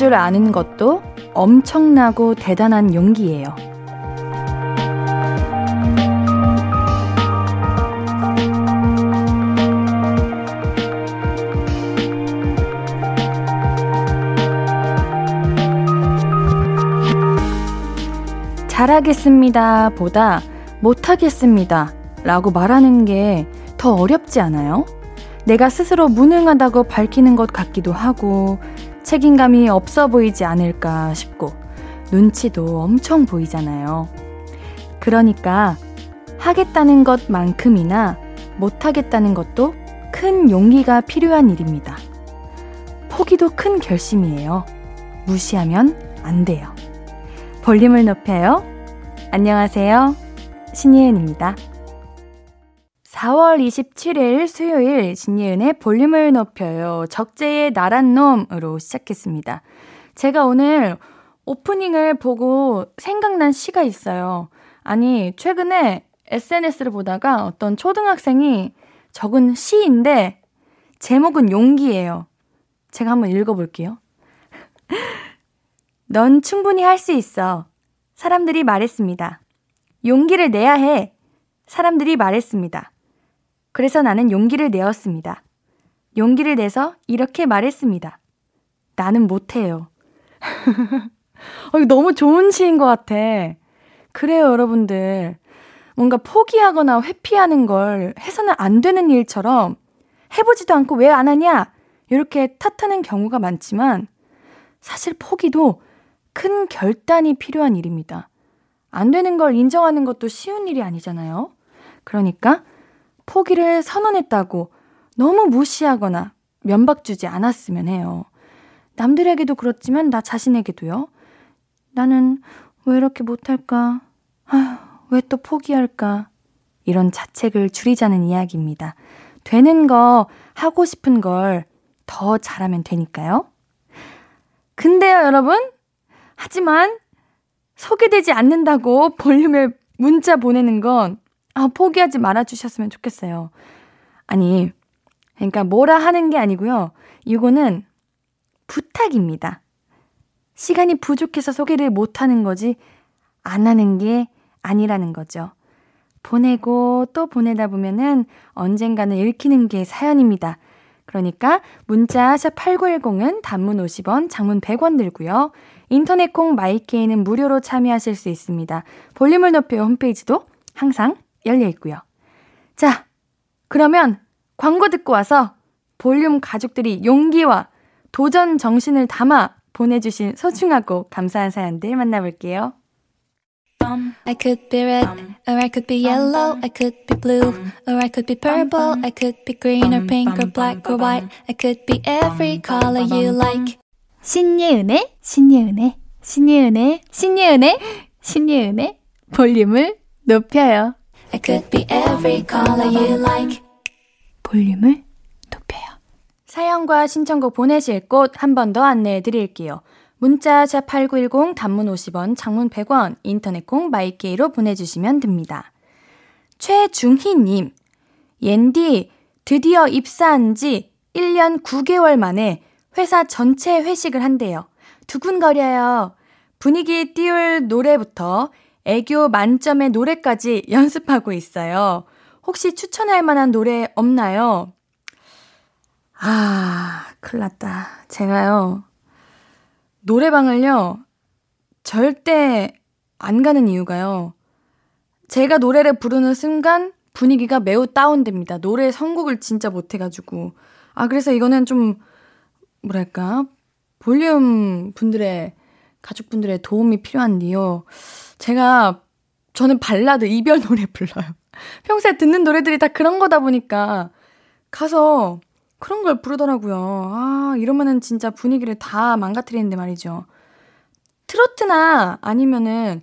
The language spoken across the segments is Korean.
줄 아는 것도 엄청나고 대단한 용기예요. 잘하겠습니다 보다 못하겠습니다 라고 말하는 게 더 어렵지 않아요? 내가 스스로 무능하다고 밝히는 것 같기도 하고 책임감이 없어 보이지 않을까 싶고 눈치도 엄청 보이잖아요. 그러니까 하겠다는 것만큼이나 못하겠다는 것도 큰 용기가 필요한 일입니다. 포기도 큰 결심이에요. 무시하면 안 돼요. 볼륨을 높여요. 안녕하세요. 신예은입니다. 4월 27일 수요일 신예은의 볼륨을 높여요. 적재의 나란 놈으로 시작했습니다. 제가 오늘 오프닝을 보고 생각난 시가 있어요. 아니, 최근에 SNS를 보다가 어떤 초등학생이 적은 시인데 제목은 용기예요. 제가 한번 읽어볼게요. 넌 충분히 할 수 있어. 사람들이 말했습니다. 용기를 내야 해. 사람들이 말했습니다. 그래서 나는 용기를 내었습니다. 용기를 내서 이렇게 말했습니다. 나는 못해요. 어, 너무 좋은 시인 것 같아. 그래요, 여러분들. 뭔가 포기하거나 회피하는 걸 해서는 안 되는 일처럼 해보지도 않고 왜 안 하냐? 이렇게 탓하는 경우가 많지만 사실 포기도 큰 결단이 필요한 일입니다. 안 되는 걸 인정하는 것도 쉬운 일이 아니잖아요. 그러니까 포기를 선언했다고 너무 무시하거나 면박 주지 않았으면 해요. 남들에게도 그렇지만 나 자신에게도요. 나는 왜 이렇게 못할까? 왜또 포기할까? 이런 자책을 줄이자는 이야기입니다. 되는 거, 하고 싶은 걸 더 잘하면 되니까요. 근데요, 여러분? 하지만 소개되지 않는다고 볼륨에 문자 보내는 건 아, 포기하지 말아 주셨으면 좋겠어요. 아니, 그러니까 뭐라 하는 게 아니고요. 이거는 부탁입니다. 시간이 부족해서 소개를 못 하는 거지 안 하는 게 아니라는 거죠. 보내고 또 보내다 보면은 언젠가는 읽히는 게 사연입니다. 그러니까 문자 샵 8910은 단문 50원, 장문 100원 들고요. 인터넷 콩 마이케이는 무료로 참여하실 수 있습니다. 볼륨을 높여 홈페이지도 항상 열려 있고요. 자, 그러면 광고 듣고 와서 볼륨 가족들이 용기와 도전 정신을 담아 보내주신 소중하고 감사한 사연들 만나볼게요. I could be red, or I could be yellow, I could be blue, or I could be purple, I could be green or pink or black or white, I could be every color you like. 신예은의, 신예은의, 신예은의, 신예은의, 신예은의 볼륨을 높여요. I could be every color you like. 볼륨을 높여요. 사연과 신청곡 보내실 곳 한 번 더 안내해 드릴게요. 문자 샵8910 단문 50원, 장문 100원, 인터넷 콩 마이케이로 보내주시면 됩니다. 최중희님, 옌디 드디어 입사한 지 1년 9개월 만에 회사 전체 회식을 한대요. 두근거려요. 분위기 띄울 노래부터 애교 만점의 노래까지 연습하고 있어요. 혹시 추천할 만한 노래 없나요? 아, 큰일 났다. 제가요, 노래방을요, 절대 안 가는 이유가요. 제가 노래를 부르는 순간 분위기가 매우 다운됩니다. 노래 선곡을 진짜 못해가지고. 아, 그래서 이거는 좀, 뭐랄까, 볼륨 분들의, 가족분들의 도움이 필요한데요. 제가, 저는 발라드, 이별 노래 불러요. 평소에 듣는 노래들이 다 그런 거다 보니까, 가서 그런 걸 부르더라고요. 아, 이러면은 진짜 분위기를 다 망가뜨리는데 말이죠. 트로트나 아니면은,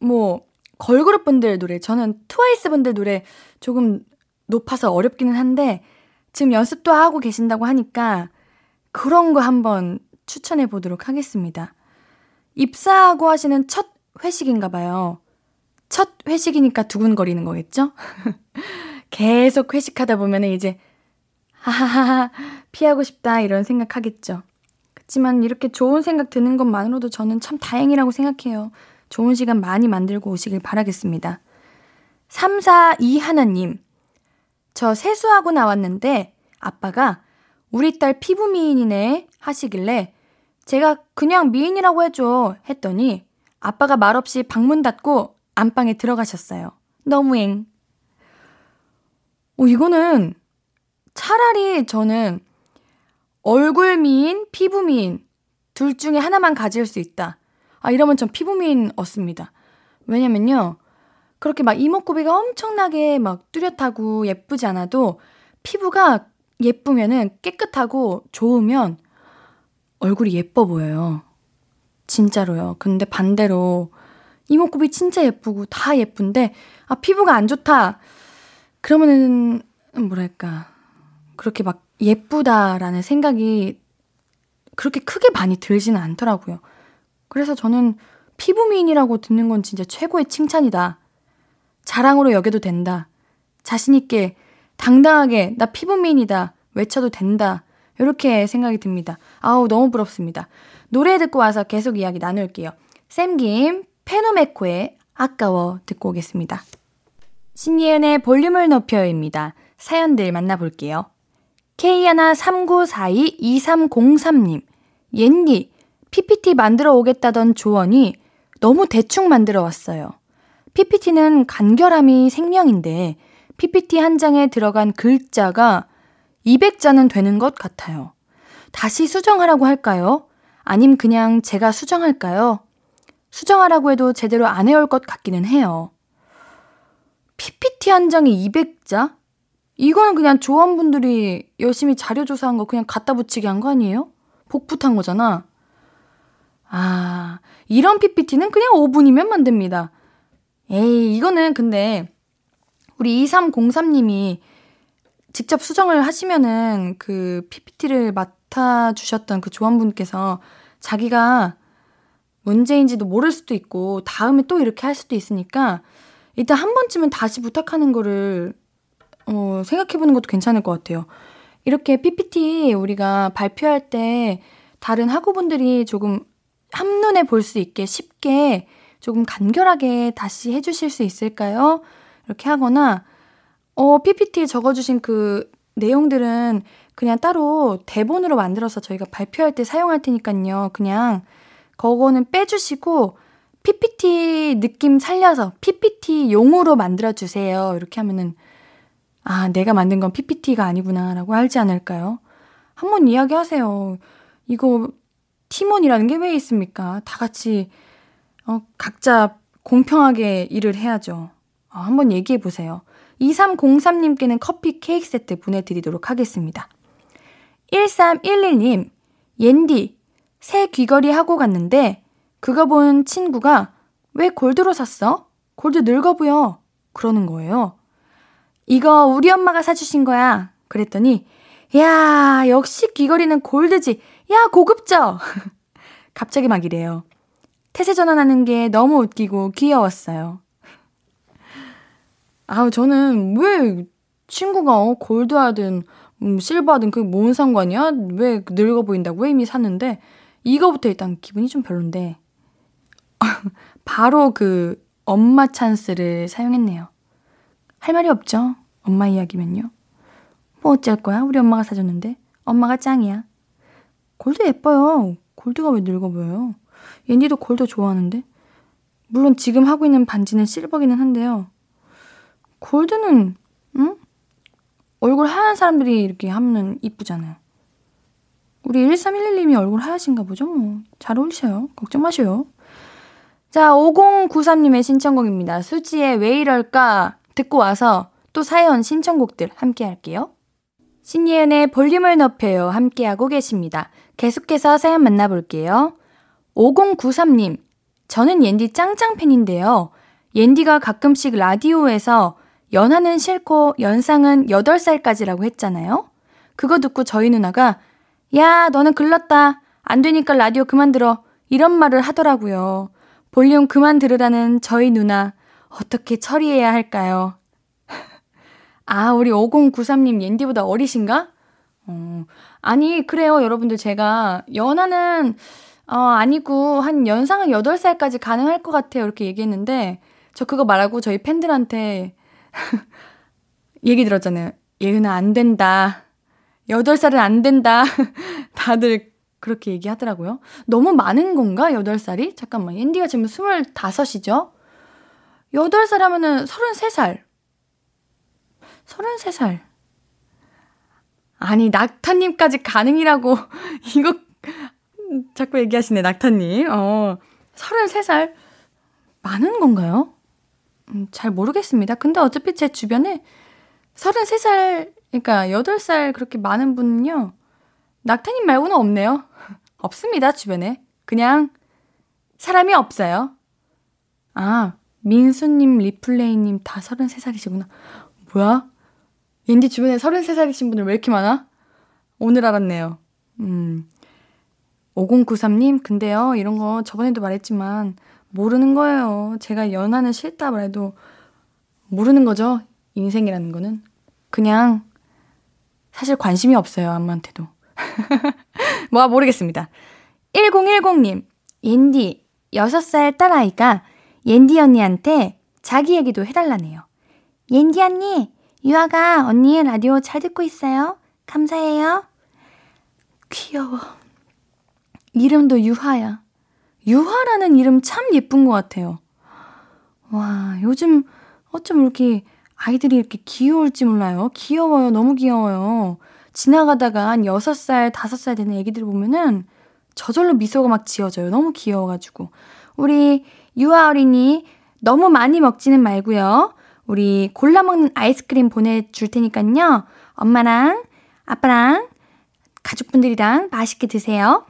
뭐, 걸그룹 분들 노래, 저는 트와이스 분들 노래 조금 높아서 어렵기는 한데, 지금 연습도 하고 계신다고 하니까, 그런 거 한번 추천해 보도록 하겠습니다. 입사하고 하시는 첫 회식인가 봐요. 첫 회식이니까 두근거리는 거겠죠? 계속 회식하다 보면은 이제, 하하하, 피하고 싶다, 이런 생각하겠죠. 하지만 이렇게 좋은 생각 드는 것만으로도 저는 참 다행이라고 생각해요. 좋은 시간 많이 만들고 오시길 바라겠습니다. 342 하나님. 저 세수하고 나왔는데 아빠가 우리 딸 피부 미인이네 하시길래 제가 그냥 미인이라고 해줘 했더니 아빠가 말없이 방문 닫고 안방에 들어가셨어요. 너무행. 오, 이거는 차라리 저는 얼굴 미인, 피부 미인 둘 중에 하나만 가질 수 있다. 아, 이러면 전 피부 미인 얻습니다. 왜냐면요. 그렇게 막 이목구비가 엄청나게 막 뚜렷하고 예쁘지 않아도 피부가 예쁘면은 깨끗하고 좋으면 얼굴이 예뻐 보여요. 진짜로요. 근데 반대로 이목구비 진짜 예쁘고 다 예쁜데 아 피부가 안 좋다. 그러면은 뭐랄까 그렇게 막 예쁘다라는 생각이 그렇게 크게 많이 들지는 않더라고요. 그래서 저는 피부 미인이라고 듣는 건 진짜 최고의 칭찬이다. 자랑으로 여겨도 된다. 자신있게, 당당하게, 나 피부 미인이다. 외쳐도 된다. 이렇게 생각이 듭니다. 아우, 너무 부럽습니다. 노래 듣고 와서 계속 이야기 나눌게요. 샘김, 페노메코의 아까워 듣고 오겠습니다. 신예은의 볼륨을 높여입니다. 사연들 만나볼게요. K139422303님, 옌디, PPT 만들어 오겠다던 조언이 너무 대충 만들어 왔어요. PPT는 간결함이 생명인데, PPT 한 장에 들어간 글자가 200자는 되는 것 같아요. 다시 수정하라고 할까요? 아님 그냥 제가 수정할까요? 수정하라고 해도 제대로 안 해올 것 같기는 해요. PPT 한 장에 200자? 이거는 그냥 조원분들이 열심히 자료 조사한 거 그냥 갖다 붙이게 한 거 아니에요? 복붙한 거잖아. 아, 이런 PPT는 그냥 5분이면 만듭니다. 에이, 이거는 근데 우리 2303님이 직접 수정을 하시면은 그 PPT를 맡 아주셨던 그 조원분께서 자기가 문제인지도 모를 수도 있고 다음에 또 이렇게 할 수도 있으니까 일단 한 번쯤은 다시 부탁하는 거를 어, 생각해보는 것도 괜찮을 것 같아요. 이렇게 PPT 우리가 발표할 때 다른 학우분들이 조금 한눈에 볼 수 있게 쉽게 조금 간결하게 다시 해주실 수 있을까요? 이렇게 하거나, 어, PPT에 적어주신 그 내용들은 그냥 따로 대본으로 만들어서 저희가 발표할 때 사용할 테니까요. 그냥 그거는 빼주시고 PPT 느낌 살려서 PPT 용으로 만들어주세요. 이렇게 하면은 아, 내가 만든 건 PPT가 아니구나라고 알지 않을까요? 한번 이야기하세요. 이거 팀원이라는 게 왜 있습니까? 다 같이 어, 각자 공평하게 일을 해야죠. 어, 한번 얘기해 보세요. 2303님께는 커피 케이크 세트 보내드리도록 하겠습니다. 1311님, 옌디, 새 귀걸이 하고 갔는데, 그거 본 친구가 왜 골드로 샀어? 골드 늙어 보여. 그러는 거예요. 이거 우리 엄마가 사주신 거야. 그랬더니, 야, 역시 귀걸이는 골드지. 야, 고급져. 갑자기 막 이래요. 태세 전환하는 게 너무 웃기고 귀여웠어요. 아우, 저는 왜 친구가 어, 골드 하든, 음, 실버 하든 그게 뭔 상관이야? 왜 늙어 보인다고 왜 이미 샀는데, 이거부터 일단 기분이 좀 별론데, 바로 그 엄마 찬스를 사용했네요. 할 말이 없죠. 엄마 이야기면요. 뭐 어쩔 거야? 우리 엄마가 사줬는데. 엄마가 짱이야. 골드 예뻐요. 골드가 왜 늙어 보여요? 옌디도 골드 좋아하는데. 물론 지금 하고 있는 반지는 실버기는 한데요. 골드는, 응? 얼굴 하얀 사람들이 이렇게 하면 이쁘잖아요. 우리 1311님이 얼굴 하얗신가 보죠? 뭐. 잘 어울리셔요. 걱정 마셔요. 자, 5093님의 신청곡입니다. 수지의 왜 이럴까 듣고 와서 또 사연 신청곡들 함께 할게요. 신예은의 볼륨을 높여요 함께하고 계십니다. 계속해서 사연 만나볼게요. 5093님, 저는 옌디 짱짱 팬인데요. 옌디가 가끔씩 라디오에서 연하는 싫고 연상은 8살까지라고 했잖아요. 그거 듣고 저희 누나가 야, 너는 글렀다. 안 되니까 라디오 그만 들어. 이런 말을 하더라고요. 볼륨 그만 들으라는 저희 누나 어떻게 처리해야 할까요? 아, 우리 5093님 옌디보다 어리신가? 어, 아니, 그래요, 여러분들. 제가 연하는, 어, 아니고, 한 연상은 8살까지 가능할 것 같아요. 이렇게 얘기했는데, 저 그거 말하고 저희 팬들한테 얘기 들었잖아요. 예은아, 안 된다. 8살은 안 된다. 다들 그렇게 얘기하더라고요. 너무 많은 건가? 8살이? 잠깐만. 앤디가 지금 25이죠? 8살 하면은 33살. 33살. 아니, 낙타님까지 가능이라고. 이거, 자꾸 얘기하시네, 낙타님. 어, 33살. 많은 건가요? 음, 잘 모르겠습니다. 근데 어차피 제 주변에 33살, 그러니까 8살 그렇게 많은 분은요, 낙타님 말고는 없네요. 없습니다, 주변에. 그냥 사람이 없어요. 아, 민수님, 리플레이님 다 33살이시구나. 뭐야? 옌디 주변에 33살이신 분들 왜 이렇게 많아? 오늘 알았네요. 음. 5093님, 근데요, 이런 거 저번에도 말했지만, 모르는 거예요. 제가 연하는 싫다 말해도 모르는 거죠. 인생이라는 거는. 그냥 사실 관심이 없어요. 아무한테도. 뭐가 모르겠습니다. 1010님, 옌디, 6살 딸아이가 옌디 언니한테 자기 얘기도 해달라네요. 옌디 언니, 유아가 언니의 라디오 잘 듣고 있어요. 감사해요. 귀여워. 이름도 유하야. 유하라는 이름 참 예쁜 것 같아요. 와, 요즘 어쩜 이렇게 아이들이 이렇게 귀여울지 몰라요. 귀여워요. 너무 귀여워요. 지나가다가 한 6살, 5살 되는 애기들 보면은 저절로 미소가 막 지어져요. 너무 귀여워가지고. 우리 유아 어린이 너무 많이 먹지는 말고요. 우리 골라 먹는 아이스크림 보내줄 테니까요. 엄마랑 아빠랑 가족분들이랑 맛있게 드세요.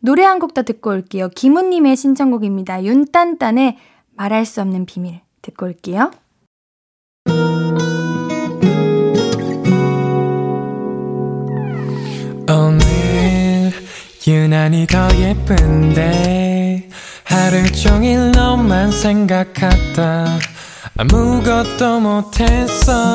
노래 한 곡 더 듣고 올게요. 김우님의 신청곡입니다. 윤딴딴의 말할 수 없는 비밀 듣고 올게요. 오늘 유난히 더 예쁜데 하루 종일 너만 생각하다 아무것도 못했어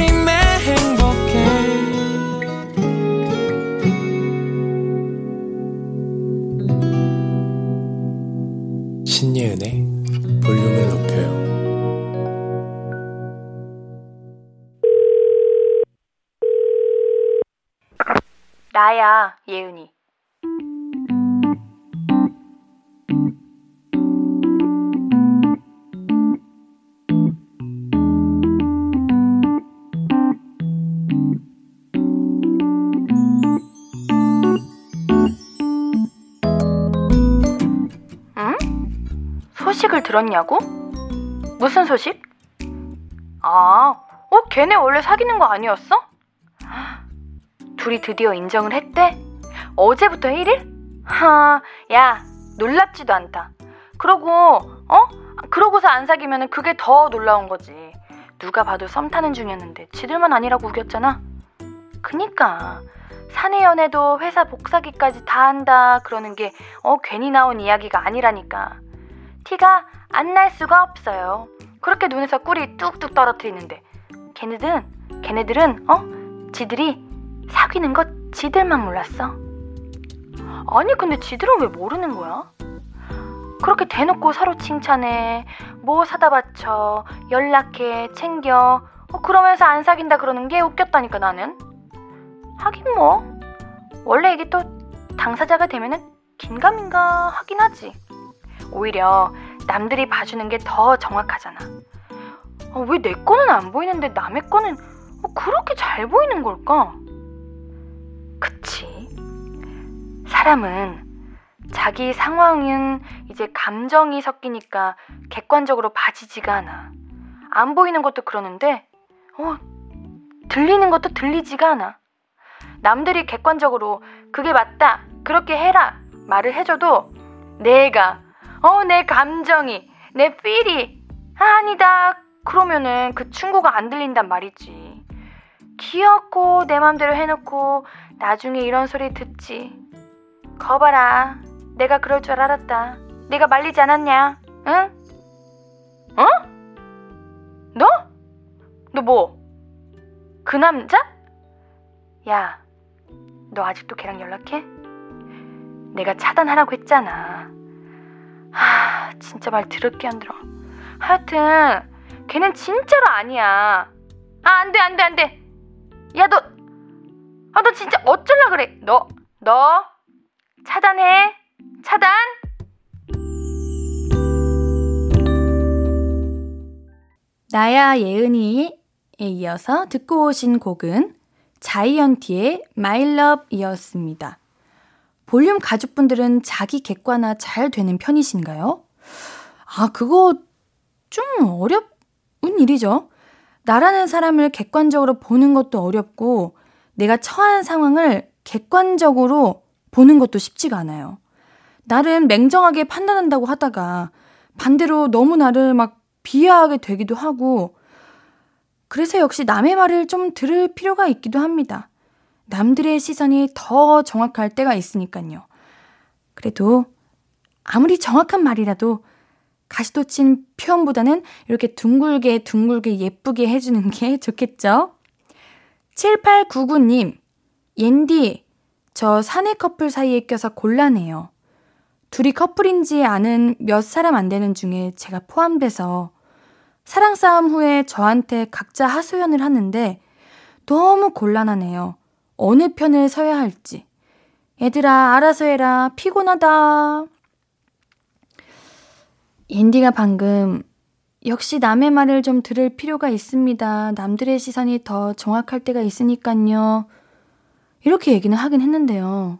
예은이. 소식을 들었냐고? 무슨 소식? 아, 어, 걔네 원래 사귀는 거 아니었어? 둘이 드디어 인정을 했대? 어제부터 1일? 하, 야, 놀랍지도 않다. 그러고, 어? 그러고서 안 사귀면 그게 더 놀라운 거지. 누가 봐도 썸 타는 중이었는데 지들만 아니라고 우겼잖아. 그니까 사내 연애도 회사 복사기까지 다 한다 그러는 게 어 괜히 나온 이야기가 아니라니까. 티가 안 날 수가 없어요. 그렇게 눈에서 꿀이 뚝뚝 떨어뜨리는데 걔네들은 걔네들은 어 지들이 사귀는 거 지들만 몰랐어. 아니 근데 지들은 왜 모르는 거야? 그렇게 대놓고 서로 칭찬해 뭐 사다 바쳐 연락해 챙겨 어, 그러면서 안 사귄다 그러는 게 웃겼다니까 나는 하긴 뭐 원래 이게 또 당사자가 되면은 긴가민가 하긴 하지 오히려 남들이 봐주는 게 더 정확하잖아. 아, 왜내 거는 안 보이는데 남의 거는 어, 그렇게 잘 보이는 걸까? 그치. 사람은 자기 상황은 이제 감정이 섞이니까 객관적으로 봐지지가 않아. 안 보이는 것도 그러는데, 어, 들리는 것도 들리지가 않아. 남들이 객관적으로 그게 맞다, 그렇게 해라 말을 해줘도 내가 어, 내 감정이, 내 필이, 아니다. 그러면은 그 충고가 안 들린단 말이지. 귀엽고 내 맘대로 해놓고 나중에 이런 소리 듣지. 거봐라. 내가 그럴 줄 알았다. 내가 말리지 않았냐? 응? 어? 너? 너 뭐? 그 남자? 야, 너 아직도 걔랑 연락해? 내가 차단하라고 했잖아. 하, 진짜 말 더럽게 안 들어. 하여튼, 걔는 진짜로 아니야. 아, 안 돼, 안 돼, 안 돼. 야, 너, 아, 너 진짜 어쩔라 그래. 너, 너, 차단해. 차단. 나야 예은이에 이어서 듣고 오신 곡은 자이언티의 My Love이었습니다. 볼륨 가족분들은 자기 객관화 잘 되는 편이신가요? 아, 그거 좀 어렵은 일이죠. 나라는 사람을 객관적으로 보는 것도 어렵고, 내가 처한 상황을 객관적으로 보는 것도 쉽지가 않아요. 나름 냉정하게 판단한다고 하다가 반대로 너무 나를 막 비하하게 되기도 하고, 그래서 역시 남의 말을 좀 들을 필요가 있기도 합니다. 남들의 시선이 더 정확할 때가 있으니까요. 그래도 아무리 정확한 말이라도 가시도 친 표현보다는 이렇게 둥글게 둥글게 예쁘게 해주는 게 좋겠죠? 7899님, 옌디, 저 사내 커플 사이에 껴서 곤란해요. 둘이 커플인지 아는 몇 사람 안 되는 중에 제가 포함돼서 사랑 싸움 후에 저한테 각자 하소연을 하는데 너무 곤란하네요. 어느 편을 서야 할지. 얘들아, 알아서 해라. 피곤하다. 옌디가 방금 역시 남의 말을 좀 들을 필요가 있습니다. 남들의 시선이 더 정확할 때가 있으니까요. 이렇게 얘기는 하긴 했는데요.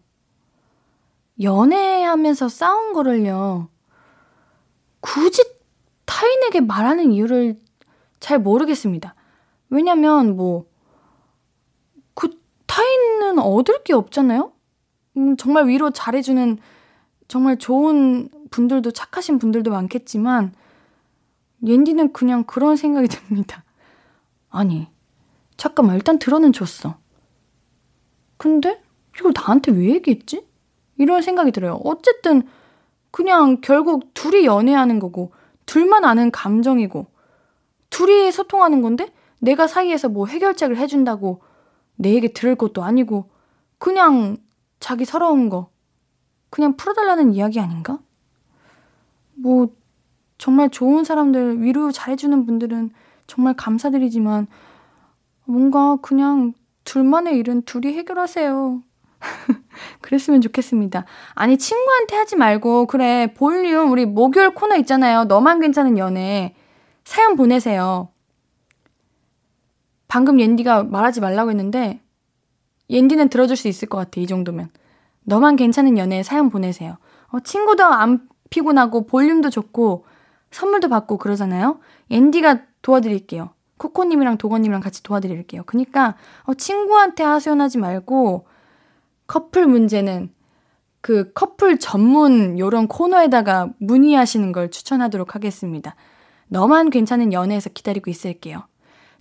연애하면서 싸운 거를요. 굳이 타인에게 말하는 이유를 잘 모르겠습니다. 왜냐면 뭐, 그 타인은 얻을 게 없잖아요? 음, 정말 위로 잘해주는 정말 좋은 분들도 착하신 분들도 많겠지만, 옌디는 그냥 그런 생각이 듭니다. 아니, 잠깐만, 일단 들어는 줬어. 근데 이걸 나한테 왜 얘기했지? 이런 생각이 들어요. 어쨌든, 그냥 결국 둘이 연애하는 거고, 둘만 아는 감정이고, 둘이 소통하는 건데, 내가 사이에서 뭐 해결책을 해준다고 내 얘기 들을 것도 아니고, 그냥 자기 서러운 거, 그냥 풀어달라는 이야기 아닌가? 뭐, 정말 좋은 사람들, 위로 잘해주는 분들은 정말 감사드리지만, 뭔가 그냥 둘만의 일은 둘이 해결하세요. 그랬으면 좋겠습니다. 아니, 친구한테 하지 말고, 그래, 볼륨, 우리 목요일 코너 있잖아요. 너만 괜찮은 연애. 사연 보내세요. 방금 옌디가 말하지 말라고 했는데, 옌디는 들어줄 수 있을 것 같아, 이 정도면. 너만 괜찮은 연애 사연 보내세요. 어, 친구도 안 피곤하고, 볼륨도 좋고, 선물도 받고 그러잖아요. 옌디가 도와드릴게요. 코코님이랑 도건님이랑 같이 도와드릴게요. 그니까, 어, 친구한테 하소연하지 말고, 커플 문제는 그 커플 전문 요런 코너에다가 문의하시는 걸 추천하도록 하겠습니다. 너만 괜찮은 연애에서 기다리고 있을게요.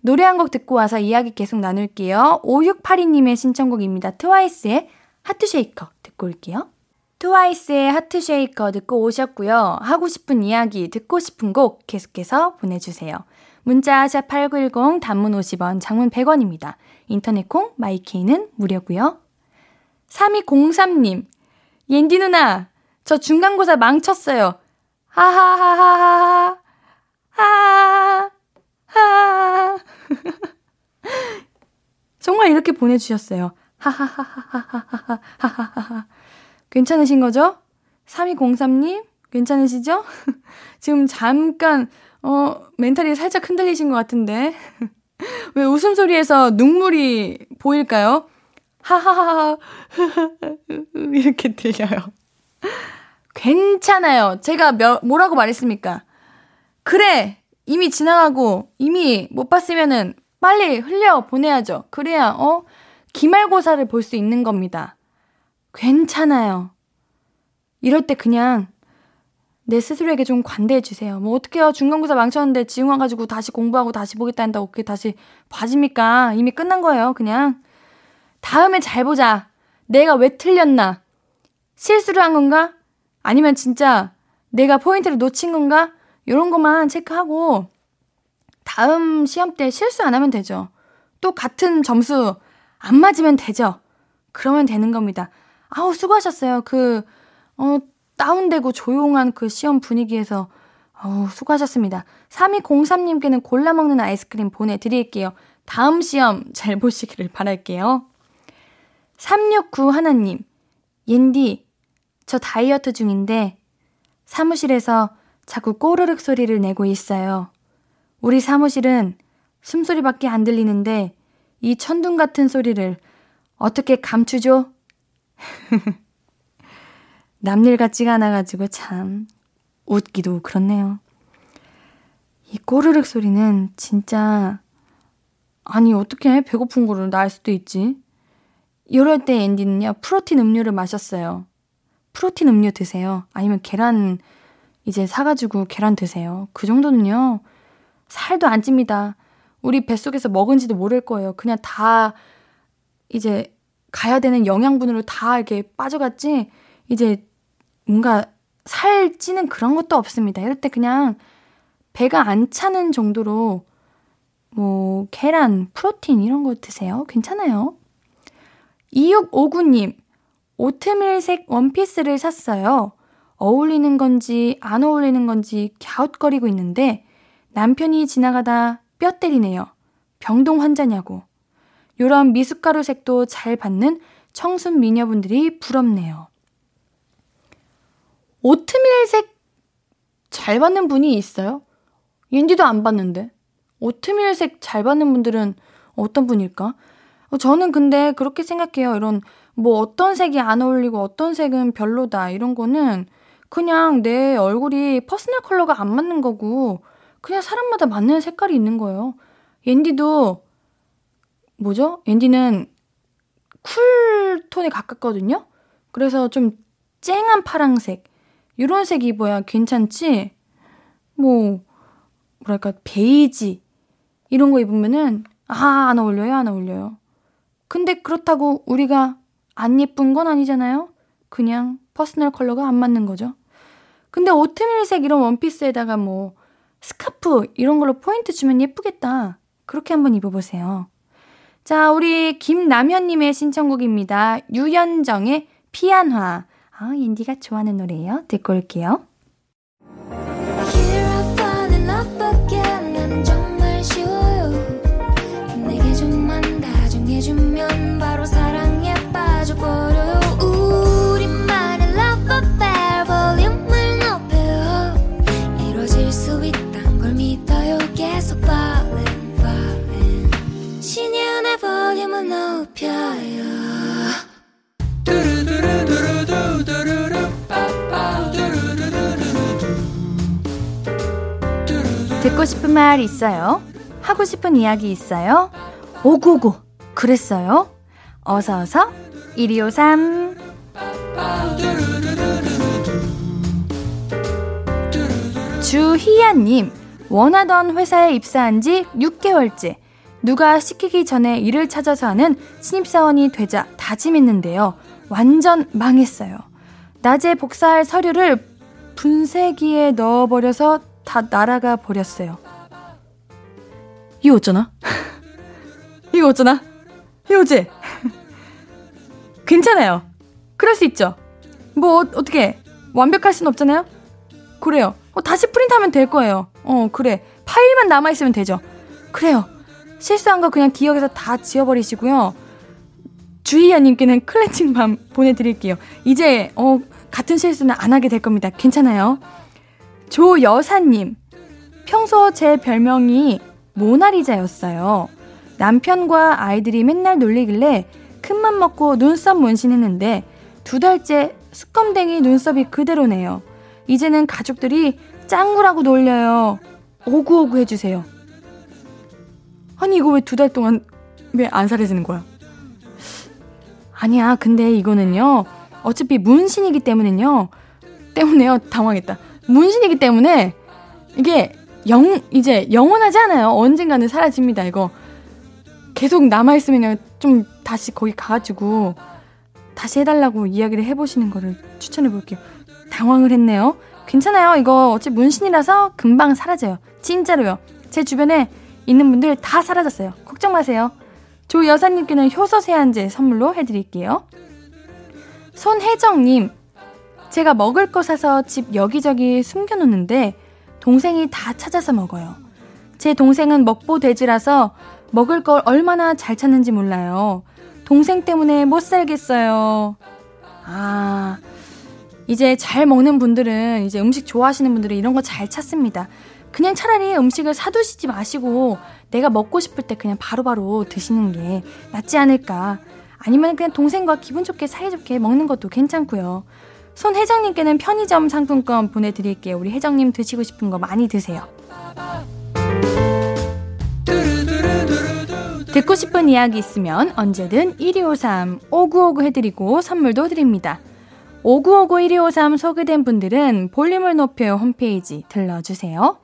노래 한 곡 듣고 와서 이야기 계속 나눌게요. 5682님의 신청곡입니다. 트와이스의 하트쉐이커 듣고 올게요. 트와이스의 하트쉐이커 듣고 오셨고요. 하고 싶은 이야기, 듣고 싶은 곡 계속해서 보내주세요. 문자 샵 8910 단문 50원, 장문 100원입니다. 인터넷 콩, 마이케이는 무료고요. 3203님, 옌디 누나, 저 중간고사 망쳤어요. 하하하하하, 하, 하. 정말 이렇게 보내 주셨어요. 하하하하하하하하하. 괜찮으신 거죠? 3203님, 괜찮으시죠? 지금 잠깐, 어, 멘탈이 살짝 흔들리신 것 같은데. 왜 웃음소리에서 눈물이 보일까요? 하하하, 이렇게 들려요. 괜찮아요. 제가 몇, 뭐라고 말했습니까? 그래! 이미 지나가고, 이미 못 봤으면은 빨리 흘려 보내야죠. 그래야, 어? 기말고사를 볼 수 있는 겁니다. 괜찮아요. 이럴 때 그냥 내 스스로에게 좀 관대해 주세요. 뭐 어떡해요. 중간고사 망쳤는데 지금 와가지고 다시 공부하고 다시 보겠다 한다고 그게 다시 봐집니까? 이미 끝난 거예요. 그냥. 다음에 잘 보자. 내가 왜 틀렸나? 실수를 한 건가? 아니면 진짜 내가 포인트를 놓친 건가? 이런 것만 체크하고 다음 시험 때 실수 안 하면 되죠. 또 같은 점수 안 맞으면 되죠. 그러면 되는 겁니다. 아우, 수고하셨어요. 그, 어, 다운되고 조용한 그 시험 분위기에서, 어우, 수고하셨습니다. 3203님께는 골라 먹는 아이스크림 보내드릴게요. 다음 시험 잘 보시기를 바랄게요. 369 하나님, 옌디, 저 다이어트 중인데 사무실에서 자꾸 꼬르륵 소리를 내고 있어요. 우리 사무실은 숨소리밖에 안 들리는데 이 천둥 같은 소리를 어떻게 감추죠? 남일 같지가 않아가지고 참 웃기도 그렇네요. 이 꼬르륵 소리는 진짜 아니 어떻게 배고픈 거를 날 수도 있지? 이럴 때 앤디는요 프로틴 음료를 마셨어요. 프로틴 음료 드세요. 아니면 계란 이제 사가지고 계란 드세요. 그 정도는요 살도 안 찝니다. 우리 뱃속에서 먹은지도 모를 거예요. 그냥 다 이제 가야 되는 영양분으로 다 이렇게 빠져갔지 이제 뭔가 살 찌는 그런 것도 없습니다. 이럴 때 그냥 배가 안 차는 정도로 뭐 계란, 프로틴 이런 거 드세요. 괜찮아요. 2659님, 오트밀색 원피스를 샀어요. 어울리는 건지 안 어울리는 건지 갸웃거리고 있는데 남편이 지나가다 뼈 때리네요. 병동 환자냐고. 요런 미숫가루 색도 잘 받는 청순 미녀분들이 부럽네요. 오트밀색 잘 받는 분이 있어요? 옌디도 안 봤는데. 오트밀색 잘 받는 분들은 어떤 분일까? 어, 저는 근데 그렇게 생각해요. 이런 뭐 어떤 색이 안 어울리고 어떤 색은 별로다 이런 거는 그냥 내 얼굴이 퍼스널 컬러가 안 맞는 거고 그냥 사람마다 맞는 색깔이 있는 거예요. 옌디도 뭐죠? 옌디는 쿨 톤에 가깝거든요. 그래서 좀 쨍한 파랑색 이런 색 입어야 괜찮지. 뭐 뭐랄까 베이지 이런 거 입으면은 아 안 어울려요 안 어울려요. 근데 그렇다고 우리가 안 예쁜 건 아니잖아요. 그냥 퍼스널 컬러가 안 맞는 거죠. 근데 오트밀색 이런 원피스에다가 뭐 스카프 이런 걸로 포인트 주면 예쁘겠다. 그렇게 한번 입어보세요. 자, 우리 김남현님의 신청곡입니다. 유연정의 피안화. 아, 인디가 좋아하는 노래예요. 듣고 올게요. 듣고 싶은 말 있어요? 하고 싶은 이야기 있어요? 오고고 그랬어요? 어서어서 1253 주희야님 원하던 회사에 입사한 지 6개월째 누가 시키기 전에 일을 찾아서 하는 신입사원이 되자 다짐했는데요. 완전 망했어요. 낮에 복사할 서류를 분쇄기에 넣어버려서 다 날아가 버렸어요. 이거 어쩌나? 이거 어쩌나? 이거지? 괜찮아요. 그럴 수 있죠. 뭐, 어, 떻게 완벽할 순 없잖아요? 그래요. 어, 다시 프린트하면 될 거예요. 어, 그래. 파일만 남아 있으면 되죠. 그래요. 실수한 거 그냥 기억에서 다 지워버리시고요. 주희야님께는 클렌징밤 보내드릴게요. 이제, 어, 같은 실수는 안 하게 될 겁니다. 괜찮아요. 조여사님, 평소 제 별명이 모나리자였어요. 남편과 아이들이 맨날 놀리길래 큰맘 먹고 눈썹 문신했는데 두 달째 수검댕이 눈썹이 그대로네요. 이제는 가족들이 짱구라고 놀려요. 오구오구 해주세요. 아니 이거 왜 두 달 동안 왜 안 사라지는 거야? 아니야 근데 이거는요 어차피 문신이기 때문에요 때문에요 당황했다 문신이기 때문에 이게 영, 이제 영원하지 않아요. 언젠가는 사라집니다, 이거. 계속 남아 있으면 좀 다시 거기 가가지고 다시 해달라고 이야기를 해보시는 거를 추천해 볼게요. 당황을 했네요. 괜찮아요. 이거 어찌 문신이라서 금방 사라져요. 진짜로요. 제 주변에 있는 분들 다 사라졌어요. 걱정 마세요. 조 여사님께는 효소 세안제 선물로 해드릴게요. 손혜정님, 제가 먹을 거 사서 집 여기저기 숨겨놓는데 동생이 다 찾아서 먹어요. 제 동생은 먹보 돼지라서 먹을 걸 얼마나 잘 찾는지 몰라요. 동생 때문에 못 살겠어요. 아, 이제 잘 먹는 분들은, 이제 음식 좋아하시는 분들은 이런 거 잘 찾습니다. 그냥 차라리 음식을 사두시지 마시고 내가 먹고 싶을 때 그냥 바로바로 바로 드시는 게 낫지 않을까. 아니면 그냥 동생과 기분 좋게 사이좋게 먹는 것도 괜찮고요. 손 회장님께는 편의점 상품권 보내드릴게요. 우리 회장님 드시고 싶은 거 많이 드세요. 듣고 싶은 이야기 있으면 언제든 1253 5959 해드리고 선물도 드립니다. 5959 1253 소개된 분들은 볼륨을 높여 홈페이지 들러주세요.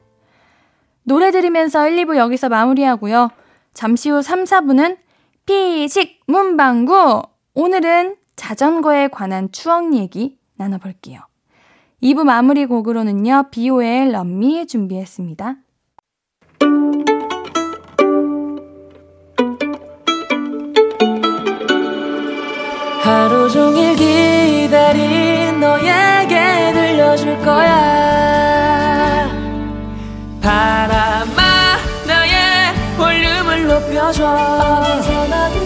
노래 들으면서 1, 2부 여기서 마무리하고요. 잠시 후 3, 4부는 피식 문방구! 오늘은 자전거에 관한 추억 얘기 나눠볼게요. 2부 마무리 곡으로는요, 비오의 럼미 준비했습니다. 하루 종일 기다린 너에게 들려줄 거야. 바람아, 나의 볼륨을 높여줘.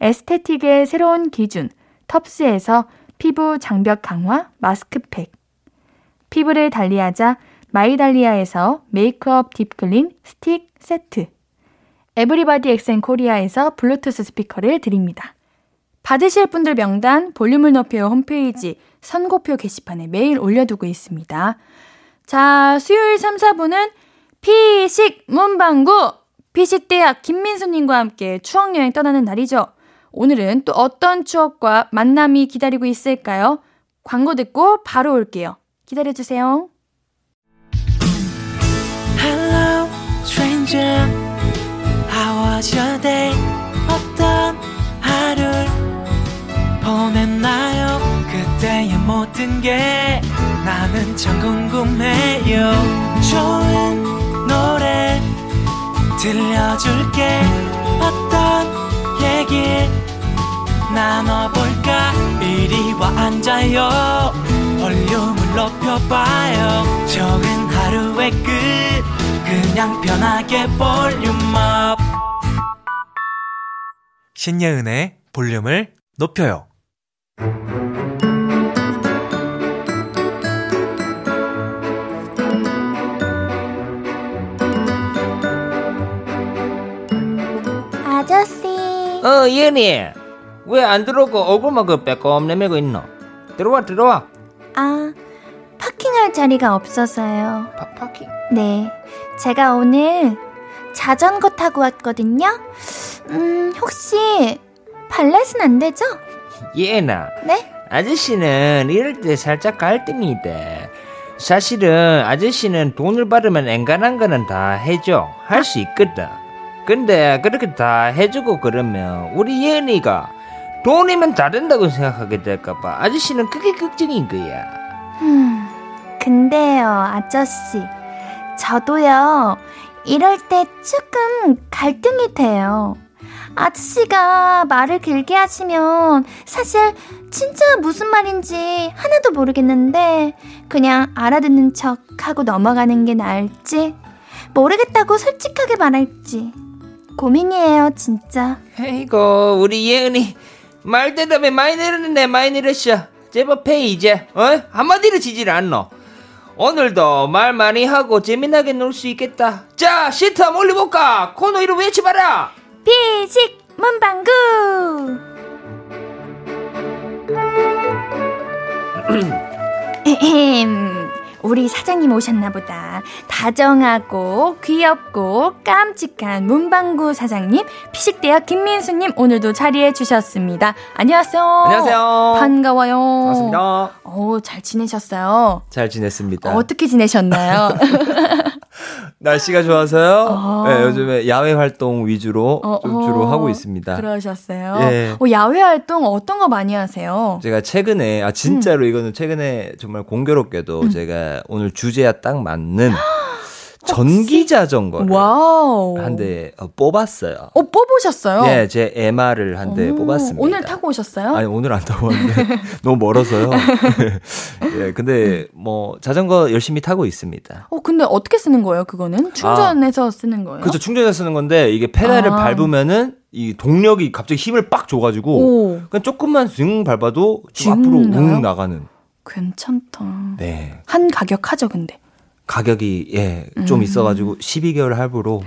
에스테틱의 새로운 기준 텁스에서 피부 장벽 강화 마스크팩 피부를 달리하자 마이달리아에서 메이크업 딥클린 스틱 세트 에브리바디 엑센 코리아에서 블루투스 스피커를 드립니다. 받으실 분들 명단 볼륨을 높여 홈페이지 선곡표 게시판에 매일 올려두고 있습니다. 자, 수요일 3, 4부는 피식 문방구 피식대학 김민수님과 함께 추억여행 떠나는 날이죠. 오늘은 또 어떤 추억과 만남이 기다리고 있을까요? 광고 듣고 바로 올게요. 기다려주세요. Hello, stranger. How was your day? 어떤 하루를 보냈나요? 그때의 모든 게 나는 참 궁금해요. 좋은 노래 들려줄게. 어떤 얘기 나눠볼까? 이리 와 앉아요. 볼륨을 높여봐요. 적은 하루의 끝. 그냥 편하게 볼륨업. 신예은의 볼륨을 높여요. 아저씨. 어, 예은이. 왜 안 들어오고 얼굴만 그 빼꼼 내밀고 있노? 들어와, 들어와. 아, 파킹할 자리가 없어서요. 파, 파킹? 네. 제가 오늘 자전거 타고 왔거든요. 음, 혹시 발렛은 안 되죠? 예은아. 네? 아저씨는 이럴 때 살짝 갈등이 있대. 사실은 아저씨는 돈을 받으면 엔간한 거는 다 해줘. 할 수 있거든. 근데 그렇게 다 해주고 그러면 우리 예은이가 돈이면 다 된다고 생각하게 될까봐 아저씨는 그게 걱정인 거야. 음, 근데요, 아저씨. 저도요, 이럴 때 조금 갈등이 돼요. 아저씨가 말을 길게 하시면 사실 진짜 무슨 말인지 하나도 모르겠는데 그냥 알아듣는 척 하고 넘어가는 게 나을지 모르겠다고 솔직하게 말할지 고민이에요, 진짜. 아이고 우리 예은이 말 대답에 많이 내렸는데 많이 내렸어. 제법 해 이제 어 한마디로 지질 않노. 오늘도 말 많이 하고 재미나게 놀 수 있겠다. 자 시트 한번 올려볼까? 코너 이름 외쳐봐라. 피식 문방구. 우리 사장님 오셨나 보다. 다정하고 귀엽고 깜찍한 문방구 사장님 피식대학 김민수님 오늘도 자리해 주셨습니다. 안녕하세요. 안녕하세요. 반가워요. 반갑습니다. 오, 잘 지내셨어요? 잘 지냈습니다. 어떻게 지내셨나요? 날씨가 좋아서요. 어. 네, 요즘에 야외 활동 위주로 어, 좀 어. 주로 하고 있습니다. 그러셨어요. 예. 어, 야외 활동 어떤 거 많이 하세요? 제가 최근에 아 진짜로 음. 이거는 최근에 정말 공교롭게도 제가 오늘 주제와 딱 맞는 전기 자전거를 와우. 한대 어, 뽑았어요. 어, 뽑으셨어요? 예, 제 MR을 한대 오, 뽑았습니다. 오늘 타고 오셨어요? 아니 오늘 안 타고 왔는데 너무 멀어서요. 예, 근데 뭐 자전거 열심히 타고 있습니다. 어, 근데 어떻게 쓰는 거예요, 그거는? 충전해서 쓰는 거예요? 그렇죠. 충전해서 쓰는 건데 이게 페달을 아. 밟으면은 이 동력이 갑자기 힘을 빡 줘가지고 오, 그냥 조금만 윙 밟아도 좀 앞으로? 웅 나가는. 괜찮다. 네. 한 가격 하죠, 근데. 가격이 예좀 음. 있어가지고 12개월 할부로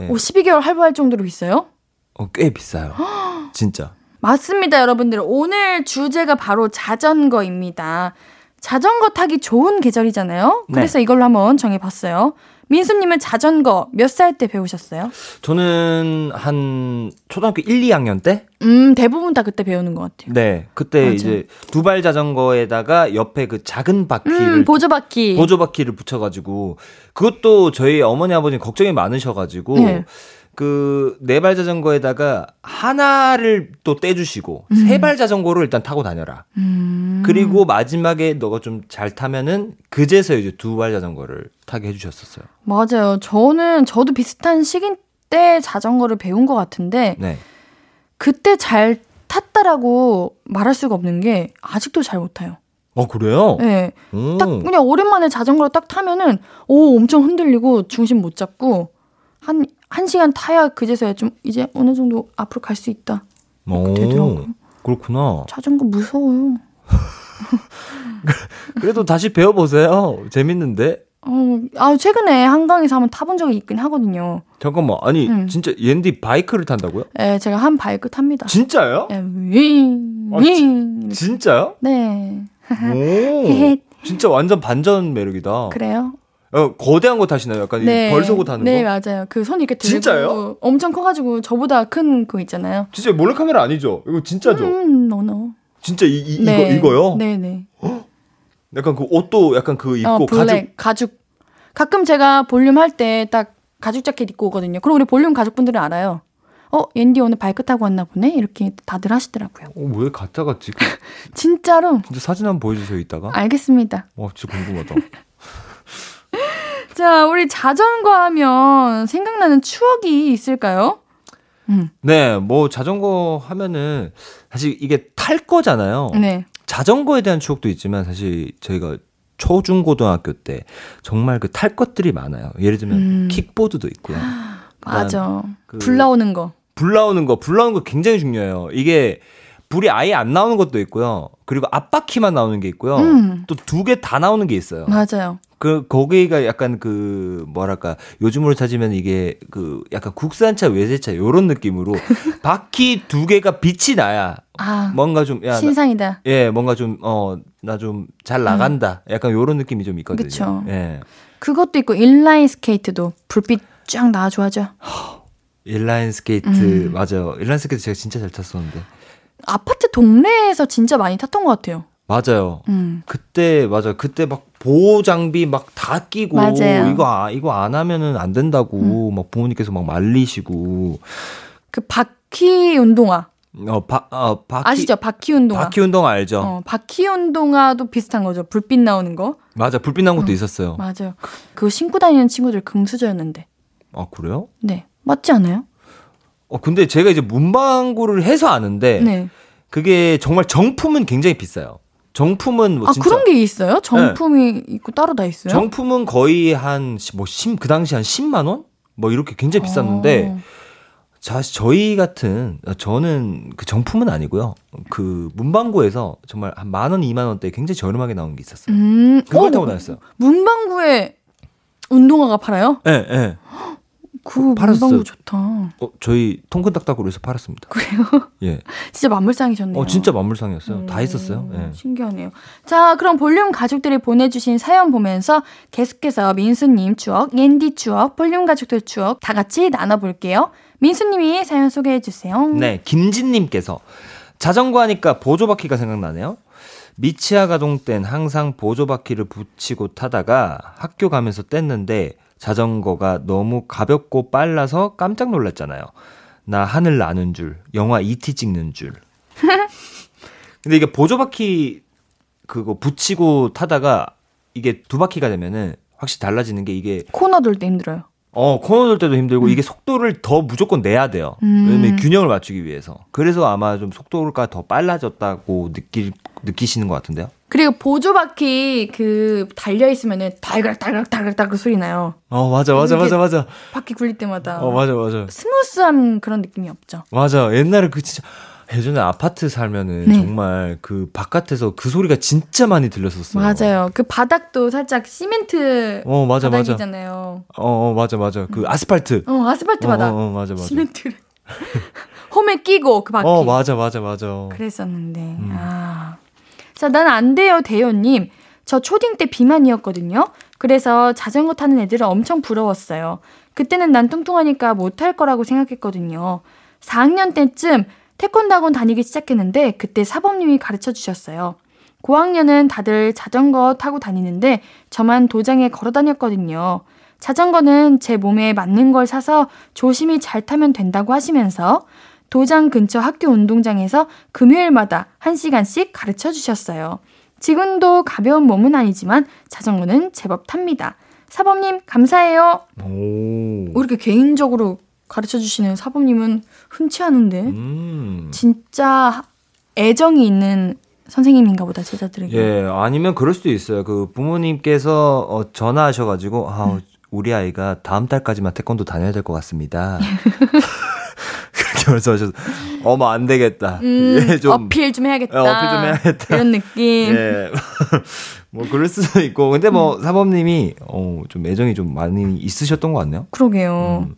예, 오, 12개월 할부할 정도로 있어요? 어, 꽤 비싸요. 진짜. 맞습니다, 여러분들. 오늘 주제가 바로 자전거입니다. 자전거 타기 좋은 계절이잖아요. 네. 그래서 이걸로 한번 정해봤어요. 민수님은 자전거 몇 살 때 배우셨어요? 저는 한 초등학교 1, 2학년 때 음, 대부분 다 그때 배우는 것 같아요. 네, 그때 맞아요. 이제 두 발 자전거에다가 옆에 그 작은 바퀴를 음, 보조바퀴. 보조 바퀴를 붙여가지고 그것도 저희 어머니 아버님 걱정이 많으셔가지고 네. 그 네 발 자전거에다가 하나를 또 떼주시고 음. 세발 자전거로 일단 타고 다녀라. 음. 그리고 마지막에 너가 좀 잘 타면은 그제서 이제 두 발 자전거를 타게 해주셨었어요. 맞아요. 저는 저도 비슷한 시기 때 자전거를 배운 것 같은데 네. 그때 잘 탔다라고 말할 수가 없는 게 아직도 잘 못 타요. 어 그래요? 네. 오. 딱 그냥 오랜만에 자전거를 딱 타면은 오 엄청 흔들리고 중심 못 잡고 한 한 시간 타야 그제서야 좀 이제 어느 정도 앞으로 갈 수 있다. 오, 되더라고요. 그렇구나. 자전거 무서워요. 그래도 다시 배워보세요. 재밌는데. 어, 아 최근에 한강에서 한번 타본 적이 있긴 하거든요. 잠깐만, 아니 음. 진짜 옌디 바이크를 탄다고요? 예, 제가 한 바이크 탑니다. 진짜요? 예, 윙, 아, 윙. 진짜요? 네. 오, 진짜 완전 반전 매력이다. 그래요? 어, 거대한 거 타시나요? 약간 이 벌서고 타는 네, 거? 맞아요. 그 손 이렇게 들고 진짜요? 엄청 커가지고 저보다 큰 거 있잖아요. 진짜 몰래카메라 아니죠? 이거 진짜죠? 음, no no. 진짜 이, 이 네. 이거 이거요? 네, 네. 약간 그 옷도 약간 그 입고 어, 블랙 가죽 가죽. 가끔 제가 볼륨 할 때 딱 가죽 자켓 입고 오거든요. 그럼 우리 볼륨 가족분들은 알아요. 어, 옌디 오늘 타고 왔나 보네? 이렇게 다들 하시더라고요. 어, 왜 가짜 같지? 그- 진짜로? 진짜 사진 한번 보여주세요 이따가. 알겠습니다. 와 진짜 궁금하다. 자, 우리 자전거 하면 생각나는 추억이 있을까요? 네, 뭐 자전거 하면은 사실 이게 탈 거잖아요. 네. 자전거에 대한 추억도 있지만 사실 저희가 초중고등학교 때 정말 그 탈 것들이 많아요. 예를 들면 음. 킥보드도 있고요. 맞아. 그- 불 나오는 거. 불 나오는 거, 불 나오는 거 굉장히 중요해요. 이게 불이 아예 안 나오는 것도 있고요. 그리고 앞바퀴만 나오는 게 있고요. 음. 또두 개 다 나오는 게 있어요. 맞아요. 그 거기가 약간 그 뭐랄까 요즘으로 따지면 이게 그 약간 국산차 외제차 요런 느낌으로 바퀴 두 개가 빛이 나야 아, 뭔가 좀 야, 나- 신상이다. 예 뭔가 좀 어 나 좀 잘 나간다 약간 요런 느낌이 좀 있거든요. 음. 그쵸. 예 그것도 있고 인라인 스케이트도 불빛 쫙 나와줘야죠. 인라인 스케이트 음. 맞아요. 인라인 스케이트 제가 진짜 잘 탔었는데 아파트 동네에서 진짜 많이 탔던 것 같아요. 맞아요. 음. 그때 맞아 그때 막 보호 장비 막 다 끼고 맞아요. 음. 이거 아, 이거 안 하면은 안 된다고 막 부모님께서 막 말리시고 그 바퀴 운동화. 어, 바, 어, 바퀴, 아시죠? 바퀴 운동화. 바퀴 운동 알죠? 어, 바퀴 운동화도 비슷한 거죠. 불빛 나오는 거. 맞아, 불빛 난 것도 있었어요. 맞아요. 그거 신고 다니는 친구들 금수저였는데. 아, 그래요? 네. 맞지 않아요? 어, 근데 제가 이제 문방구를 해서 아는데, 네. 그게 정말 정품은 굉장히 비싸요. 정품은 뭐 아, 진짜. 그런 게 있어요? 정품이 있고 따로 다 있어요? 정품은 거의 한, 뭐, 10, 그 당시 한 10만 원? 뭐, 이렇게 굉장히 비쌌는데, 어. 자, 저희 같은, 저는 그 정품은 아니고요. 그 문방구에서 정말 한 만 원, 이만 원대 굉장히 저렴하게 나온 게 있었어요. 음, 그걸 어, 타고 다녔어요. 문방구에 운동화가 팔아요? 예, 예. 그 팔았어요. 좋다. 어, 저희 통근딱딱으로해서 팔았습니다. 그래요? 예. 진짜 만물상이셨네요. 어, 진짜 만물상이었어요. 다 음, 있었어요. 예. 신기하네요. 자, 그럼 볼륨 가족들이 보내주신 사연 보면서 계속해서 민수님 추억, 옌디 추억, 볼륨 가족들 추억 다 같이 나눠볼게요. 민수님이 사연 소개해 주세요. 네, 김진님께서 자전거 하니까 보조바퀴가 생각나네요. 미치아 가동 땐 항상 보조바퀴를 붙이고 타다가 학교 가면서 뗐는데 자전거가 너무 가볍고 빨라서 깜짝 놀랐잖아요. 나 하늘 나는 줄, 영화 E.T. 찍는 줄. 근데 이게 보조바퀴 그거 붙이고 타다가 이게 두 바퀴가 되면은 확실히 달라지는 게 이게 코너 돌 때 힘들어요. 어, 코너 돌 때도 힘들고 이게 속도를 더 무조건 내야 돼요. 음. 왜냐면 균형을 맞추기 위해서. 그래서 아마 좀 속도가 더 빨라졌다고 느끼 느끼시는 것 같은데요. 그리고 보조 바퀴 그 달려 있으면은 달각, 달각, 달각, 달각 소리 나요. 어, 맞아, 맞아, 맞아, 맞아. 바퀴 굴릴 때마다. 어, 맞아, 맞아. 스무스한 그런 느낌이 없죠. 맞아. 옛날에 그 진짜 예전에 아파트 살면은 네. 정말 그 바깥에서 그 소리가 진짜 많이 들렸었어요. 맞아요. 그 바닥도 살짝 시멘트 어, 맞아, 맞아. 바닥이잖아요. 어, 어, 맞아, 맞아. 그 아스팔트. 어, 아스팔트 어, 바닥. 어, 어, 맞아, 맞아. 시멘트를. 홈에 끼고 그 바퀴. 어, 맞아, 맞아, 맞아. 그랬었는데. 음. 아. 자, 난 안 돼요, 대요님. 저 초딩 때 비만이었거든요. 그래서 자전거 타는 애들은 엄청 부러웠어요. 그때는 난 뚱뚱하니까 못할 거라고 생각했거든요. 4학년 때쯤 태권도 학원 다니기 시작했는데 그때 사범님이 가르쳐 주셨어요. 고학년은 다들 자전거 타고 다니는데 저만 도장에 걸어 다녔거든요. 자전거는 제 몸에 맞는 걸 사서 조심히 잘 타면 된다고 하시면서 도장 근처 학교 운동장에서 금요일마다 1시간씩 가르쳐 주셨어요. 지금도 가벼운 몸은 아니지만 자전거는 제법 탑니다. 사범님, 감사해요. 오. 이렇게 개인적으로 가르쳐 주시는 사범님은 흔치 않은데. 음. 진짜 애정이 있는 선생님인가 보다, 제자들에게. 예, 아니면 그럴 수도 있어요. 그 부모님께서 어, 전화하셔가지고, 아, 우리 아이가 다음 달까지만 태권도 다녀야 될 것 같습니다. 그렇게 말씀하셔서, 어머, 안 되겠다. 음, 예, 좀. 어필 좀 해야겠다. 어, 어필 좀 해야겠다. 이런 느낌. 예. 뭐, 그럴 수도 있고. 근데 뭐, 사범님이, 어, 좀 애정이 좀 많이 있으셨던 것 같네요. 그러게요. 음.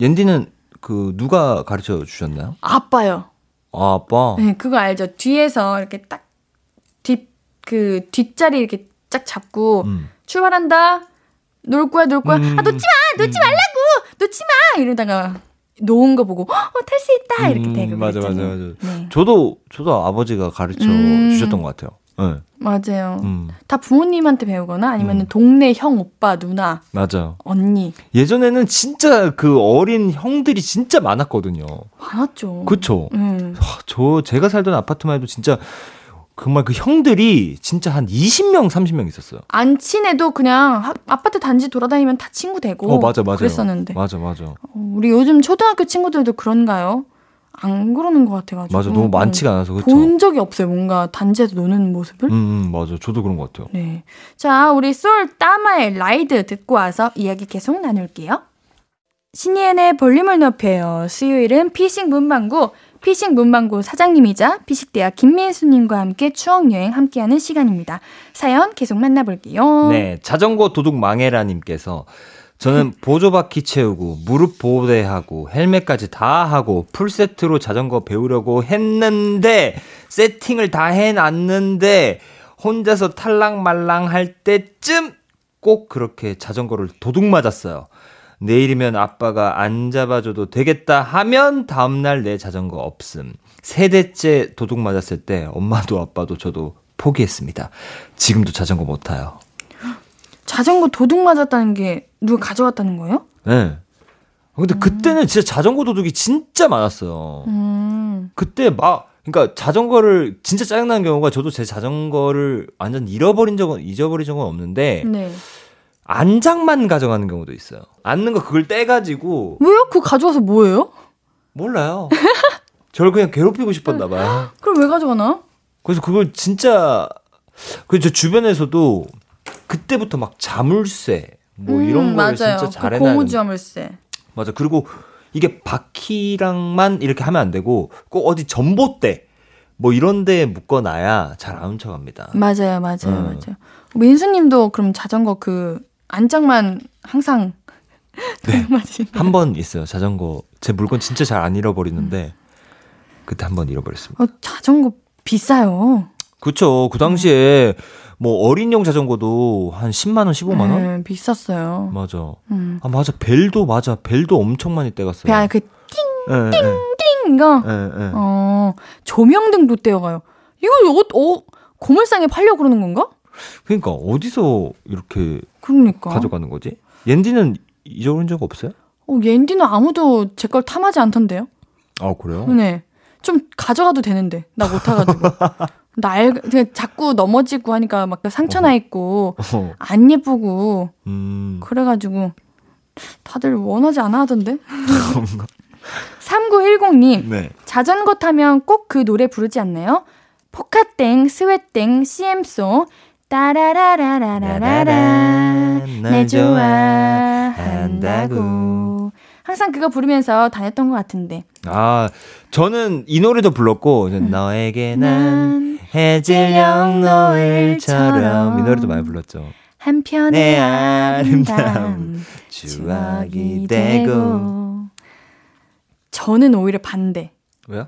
옌디는 그, 누가 가르쳐 주셨나요? 아빠요. 아, 아빠. 네, 그거 알죠? 뒤에서 이렇게 딱, 뒷, 그, 뒷자리 이렇게 쫙 잡고, 음. 출발한다. 놀 거야, 놀 거야. 음. 아, 놓지 마! 놓지 말라고! 놓지 마! 이러다가, 놓은 거 보고, 어, 탈 수 있다! 이렇게 음, 되고. 맞아, 맞아, 그랬잖아요. 맞아. 네. 저도, 저도 아버지가 가르쳐 음. 주셨던 것 같아요. 네. 맞아요. 음, 다 부모님한테 배우거나 아니면 음. 은 동네 형, 오빠, 누나, 맞아. 언니. 예전에는 진짜 그 어린 형들이 진짜 많았거든요. 많았죠. 그쵸? 음. 하, 저, 제가 살던 아파트만 해도 진짜 정말 그 형들이 진짜 한 20명, 30명 있었어요. 안 친해도 그냥 하- 아파트 단지 돌아다니면 다 친구 되고. 어, 맞아, 맞아. 그랬었는데. 맞아, 맞아. 어, 우리 요즘 초등학교 친구들도 그런가요? 안 그러는 것 같아가지고. 맞아. 너무 많지가 않아서, 그쵸? 본 적이 없어요. 뭔가 단지에서 노는 모습을. 음, 음, 맞아. 저도 그런 것 같아요. 네. 자, 우리 쏠 따마의 Ride 듣고 와서 이야기 계속 나눌게요. 신예은의 볼륨을 높여요. 수요일은 피식 문방구, 피식 문방구 사장님이자 피식대학 김민수님과 함께 추억여행 함께하는 시간입니다. 사연 계속 만나볼게요. 네, 자전거 도둑 망해라님께서 저는 보조바퀴 채우고 무릎 보호대하고 헬멧까지 다 하고 풀세트로 자전거 배우려고 했는데 세팅을 다 해놨는데 혼자서 탈랑말랑 할 때쯤 꼭 그렇게 자전거를 도둑 맞았어요. 내일이면 아빠가 안 잡아줘도 되겠다 하면 다음날 내 자전거 없음. 세 대째 도둑 맞았을 때 엄마도 아빠도 저도 포기했습니다. 지금도 자전거 못 타요. 자전거 도둑 맞았다는 게 누가 가져갔다는 거예요? 네. 근데 그때는 진짜 자전거 도둑이 진짜 많았어요. 음. 음. 그때 막 그러니까 자전거를 진짜 짜증나는 경우가 저도 제 자전거를 완전 잃어버린 적은 잊어버린 적은 없는데 네. 안장만 가져가는 경우도 있어요. 앉는 거 그걸 떼가지고 왜요? 그거 가져와서 뭐예요? 몰라요. 저를 그냥 괴롭히고 싶었나 봐요. 그럼 왜 가져가나? 그래서 그걸 진짜 그저 주변에서도 그때부터 막 자물쇠 뭐 이런 음, 걸 맞아요. 진짜 그 잘해놔야 고무줄물쇠. 맞아. 그리고 이게 바퀴랑만 이렇게 하면 안 되고 꼭 어디 전봇대 뭐 이런 데에 묶어놔야 잘 안 훔쳐갑니다. 맞아요, 맞아요, 음. 맞아요. 민수님도 그럼 자전거 그 안장만 항상 네. 한 번 있어요. 자전거 제 물건 진짜 잘 안 잃어버리는데 그때 한 번 잃어버렸습니다. 어, 자전거 비싸요. 그쵸. 그 당시에 뭐 어린용 자전거도 한 10만 원, 15만 원? 네, 비쌌어요. 맞아. 음. 아 맞아. 벨도 맞아. 벨도 엄청 많이 떼갔어요. 배 그, 예, 예, 띵, 이거. 예, 예. 어, 조명등도 떼어가요. 이걸 어, 어, 고물상에 팔려고 그러는 건가? 그러니까 어디서 이렇게 그러니까. 가져가는 거지? 옌디는 잊어버린 적 없어요? 어, 옌디는 아무도 제 걸 탐하지 않던데요? 아 그래요? 네. 좀 가져가도 되는데 나 못 타가지고 날 그냥 자꾸 넘어지고 하니까 막 상처 나 있고 어. 안 예쁘고 음. 그래가지고 다들 원하지 않아 하던데 3910님 네. 자전거 타면 꼭 그 노래 부르지 않나요? 포카땡 스웨땡 CM송 따라라라라라라 내 좋아한다고 항상 그거 부르면서 다녔던 것 같은데 아 저는 이 노래도 불렀고 이제 너에게 난 해질녘 노을처럼 이 노래도 많이 불렀죠. 한편의 내 아름다움 아름다움 추억이 되고 저는 오히려 반대. 왜요?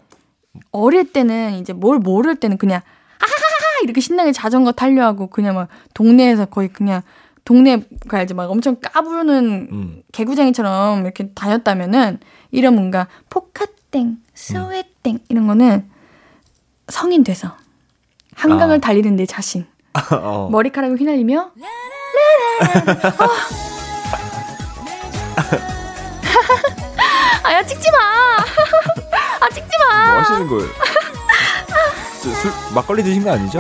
어릴 때는 이제 뭘 모를 때는 그냥 하하하 이렇게 신나게 자전거 타려 하고 그냥 막 동네에서 거의 그냥 동네 가야지 막 엄청 까부는 음. 개구쟁이처럼 이렇게 다녔다면은 이런 뭔가 포카땡, 스웨땡 이런 거는 성인 돼서 한강을 아. 달리는 내 자신 어. 머리카락을 휘날리며 아. 아야 찍지 마. 아 찍지 마. 뭐 하시는 거예요? 저술 막걸리 드신 거 아니죠?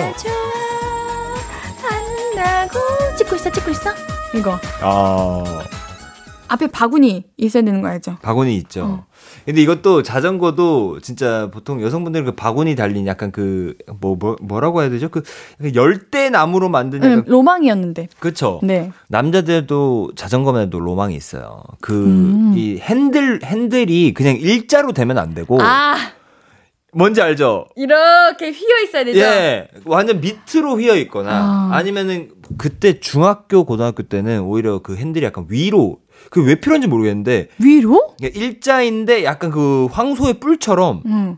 좋아한다고 찍고 있어 찍고 있어. 이거 아 앞에 바구니 있어야 되는 거 알죠? 바구니 있죠. 어. 근데 이것도 자전거도 진짜 보통 여성분들은 그 바구니 달린 약간 그 뭐 뭐, 뭐라고 해야 되죠? 그 열대 나무로 만든 네, 약간 로망이었는데. 그쵸. 네. 남자들도 자전거만 해도 로망이 있어요. 그, 음. 이 핸들, 핸들이 그냥 일자로 되면 안 되고. 아 뭔지 알죠? 이렇게 휘어 있어야 되죠. 예. 완전 밑으로 휘어 있거나 아. 아. 니면은 그때 중학교, 고등학교 때는 오히려 그 핸들이 약간 위로 그 왜 필요한지 모르겠는데 위로? 이게 일자인데 약간 그 황소의 뿔처럼 음.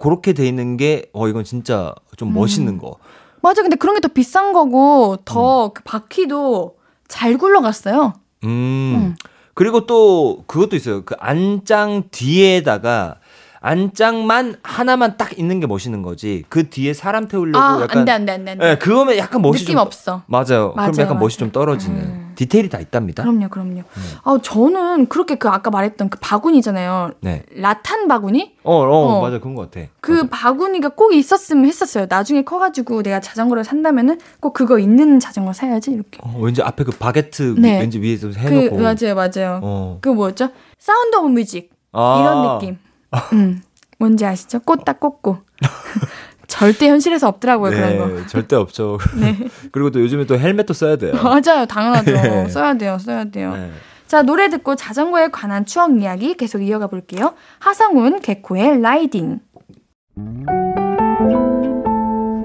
그렇게 돼 있는 게 어 이건 진짜 좀 멋있는 거. 맞아. 근데 그런 게 더 비싼 거고 더그 바퀴도 잘 굴러갔어요. 음. 음. 그리고 또 그것도 있어요. 그 안장 뒤에다가 안장만 하나만 딱 있는 게 멋있는 거지. 그 뒤에 사람 태우려고 아, 약간 안 돼, 안 돼, 안 돼. 안 돼. 예, 그거면 약간 멋이 느낌 좀 없어. 맞아요. 맞아요, 그럼 약간 멋이 맞아요. 좀 떨어지는 음. 디테일이 다 있답니다. 그럼요, 그럼요. 음. 아, 저는 그렇게 그 아까 말했던 그 바구니잖아요. 네. 라탄 바구니? 어, 어, 어. 맞아. 그런 것 같아. 그 맞아. 바구니가 꼭 있었으면 했었어요. 나중에 커가지고 내가 자전거를 산다면은 꼭 그거 있는 자전거 사야지 이렇게. 어, 왠지 앞에 그 바게트 네. 왠지 위에서 그 해놓고. 맞아요, 맞아요. 어. 그 뭐였죠? Sound of Music 아. 이런 느낌. 음, 뭔지 아시죠? 꽂다 꽂고. 절대 현실에서 없더라고요 그런 거. 네, 절대 없죠. 네, 그리고 또 요즘에 또 헬멧도 써야 돼요. 맞아요, 당연하죠. 네. 써야 돼요, 써야 돼요. 네. 자, 노래 듣고 자전거에 관한 추억 이야기 계속 이어가 볼게요. 하성운 개코의 Riding.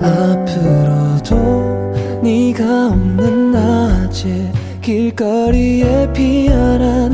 앞으로도 네가 없는 낮에 길거리에 피어난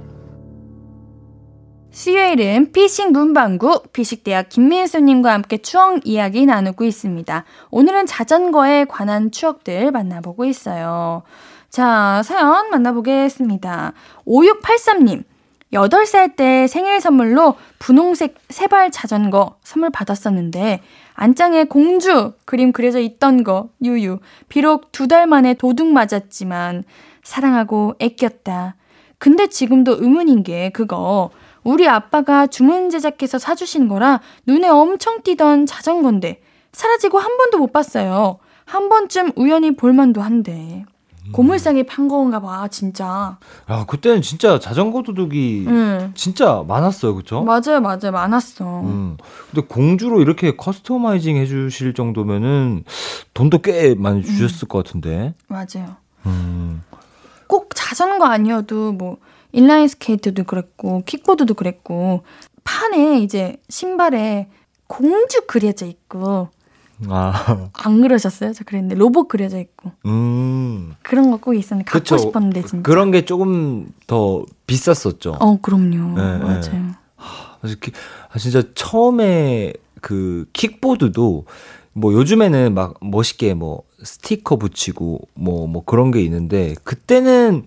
수요일은 피식 문방구 피식대학 김민수님과 함께 추억 이야기 나누고 있습니다. 오늘은 자전거에 관한 추억들 만나보고 있어요. 자, 사연 만나보겠습니다. 5683님. 8살 때 생일 선물로 분홍색 세발 자전거 선물 받았었는데 안장에 공주 그림 그려져 있던 거 유유. 비록 두 달 만에 도둑 맞았지만 사랑하고 애꼈다. 근데 지금도 의문인 게 그거 우리 아빠가 주문 제작해서 사주신 거라 눈에 엄청 띄던 자전거인데 사라지고 한 번도 못 봤어요. 한 번쯤 우연히 볼만도 한데. 고물상에 판 건가 봐, 진짜. 야, 그때는 진짜 자전거 도둑이 응. 진짜 많았어요, 그쵸? 맞아요, 맞아요. 많았어. 음. 근데 공주로 이렇게 customizing 해주실 정도면은 돈도 꽤 많이 주셨을 것 같은데. 맞아요. 음. 꼭 자전거 아니어도 뭐 인라인 스케이트도 그랬고 킥보드도 그랬고 판에 이제 신발에 공주 그려져 있고 아, 안 그러셨어요? 저 그랬는데 로봇 그려져 있고 음. 그런 거 꼭 있었는데 갖고 그쵸. 싶었는데 진짜. 그런 게 조금 더 비쌌었죠. 어 그럼요. 네, 네. 맞아요. 키- 아, 진짜 처음에 그 킥보드도 뭐 요즘에는 막 멋있게 뭐 스티커 붙이고 뭐뭐 그런 게 있는데 그때는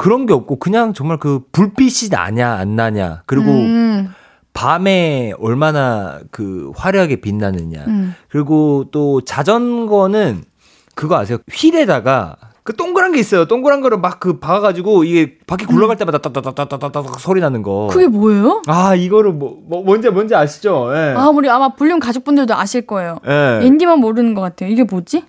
그런 게 없고 그냥 정말 그 불빛이 나냐 안 나냐 그리고 음, 밤에 얼마나 그 화려하게 빛나느냐 음. 그리고 또 자전거는 그거 아세요? 휠에다가 그 동그란 게 있어요. 동그란 거를 막 그 박아가지고 이게 바퀴 굴러갈 때마다 따따따따따따 소리 나는 거. 그게 뭐예요? 아 이거를 뭐, 뭐 뭔지 뭔지 아시죠? 예. 아 우리 아마 볼륨 가족분들도 아실 거예요. 예. 앤디만 모르는 것 같아요. 이게 뭐지?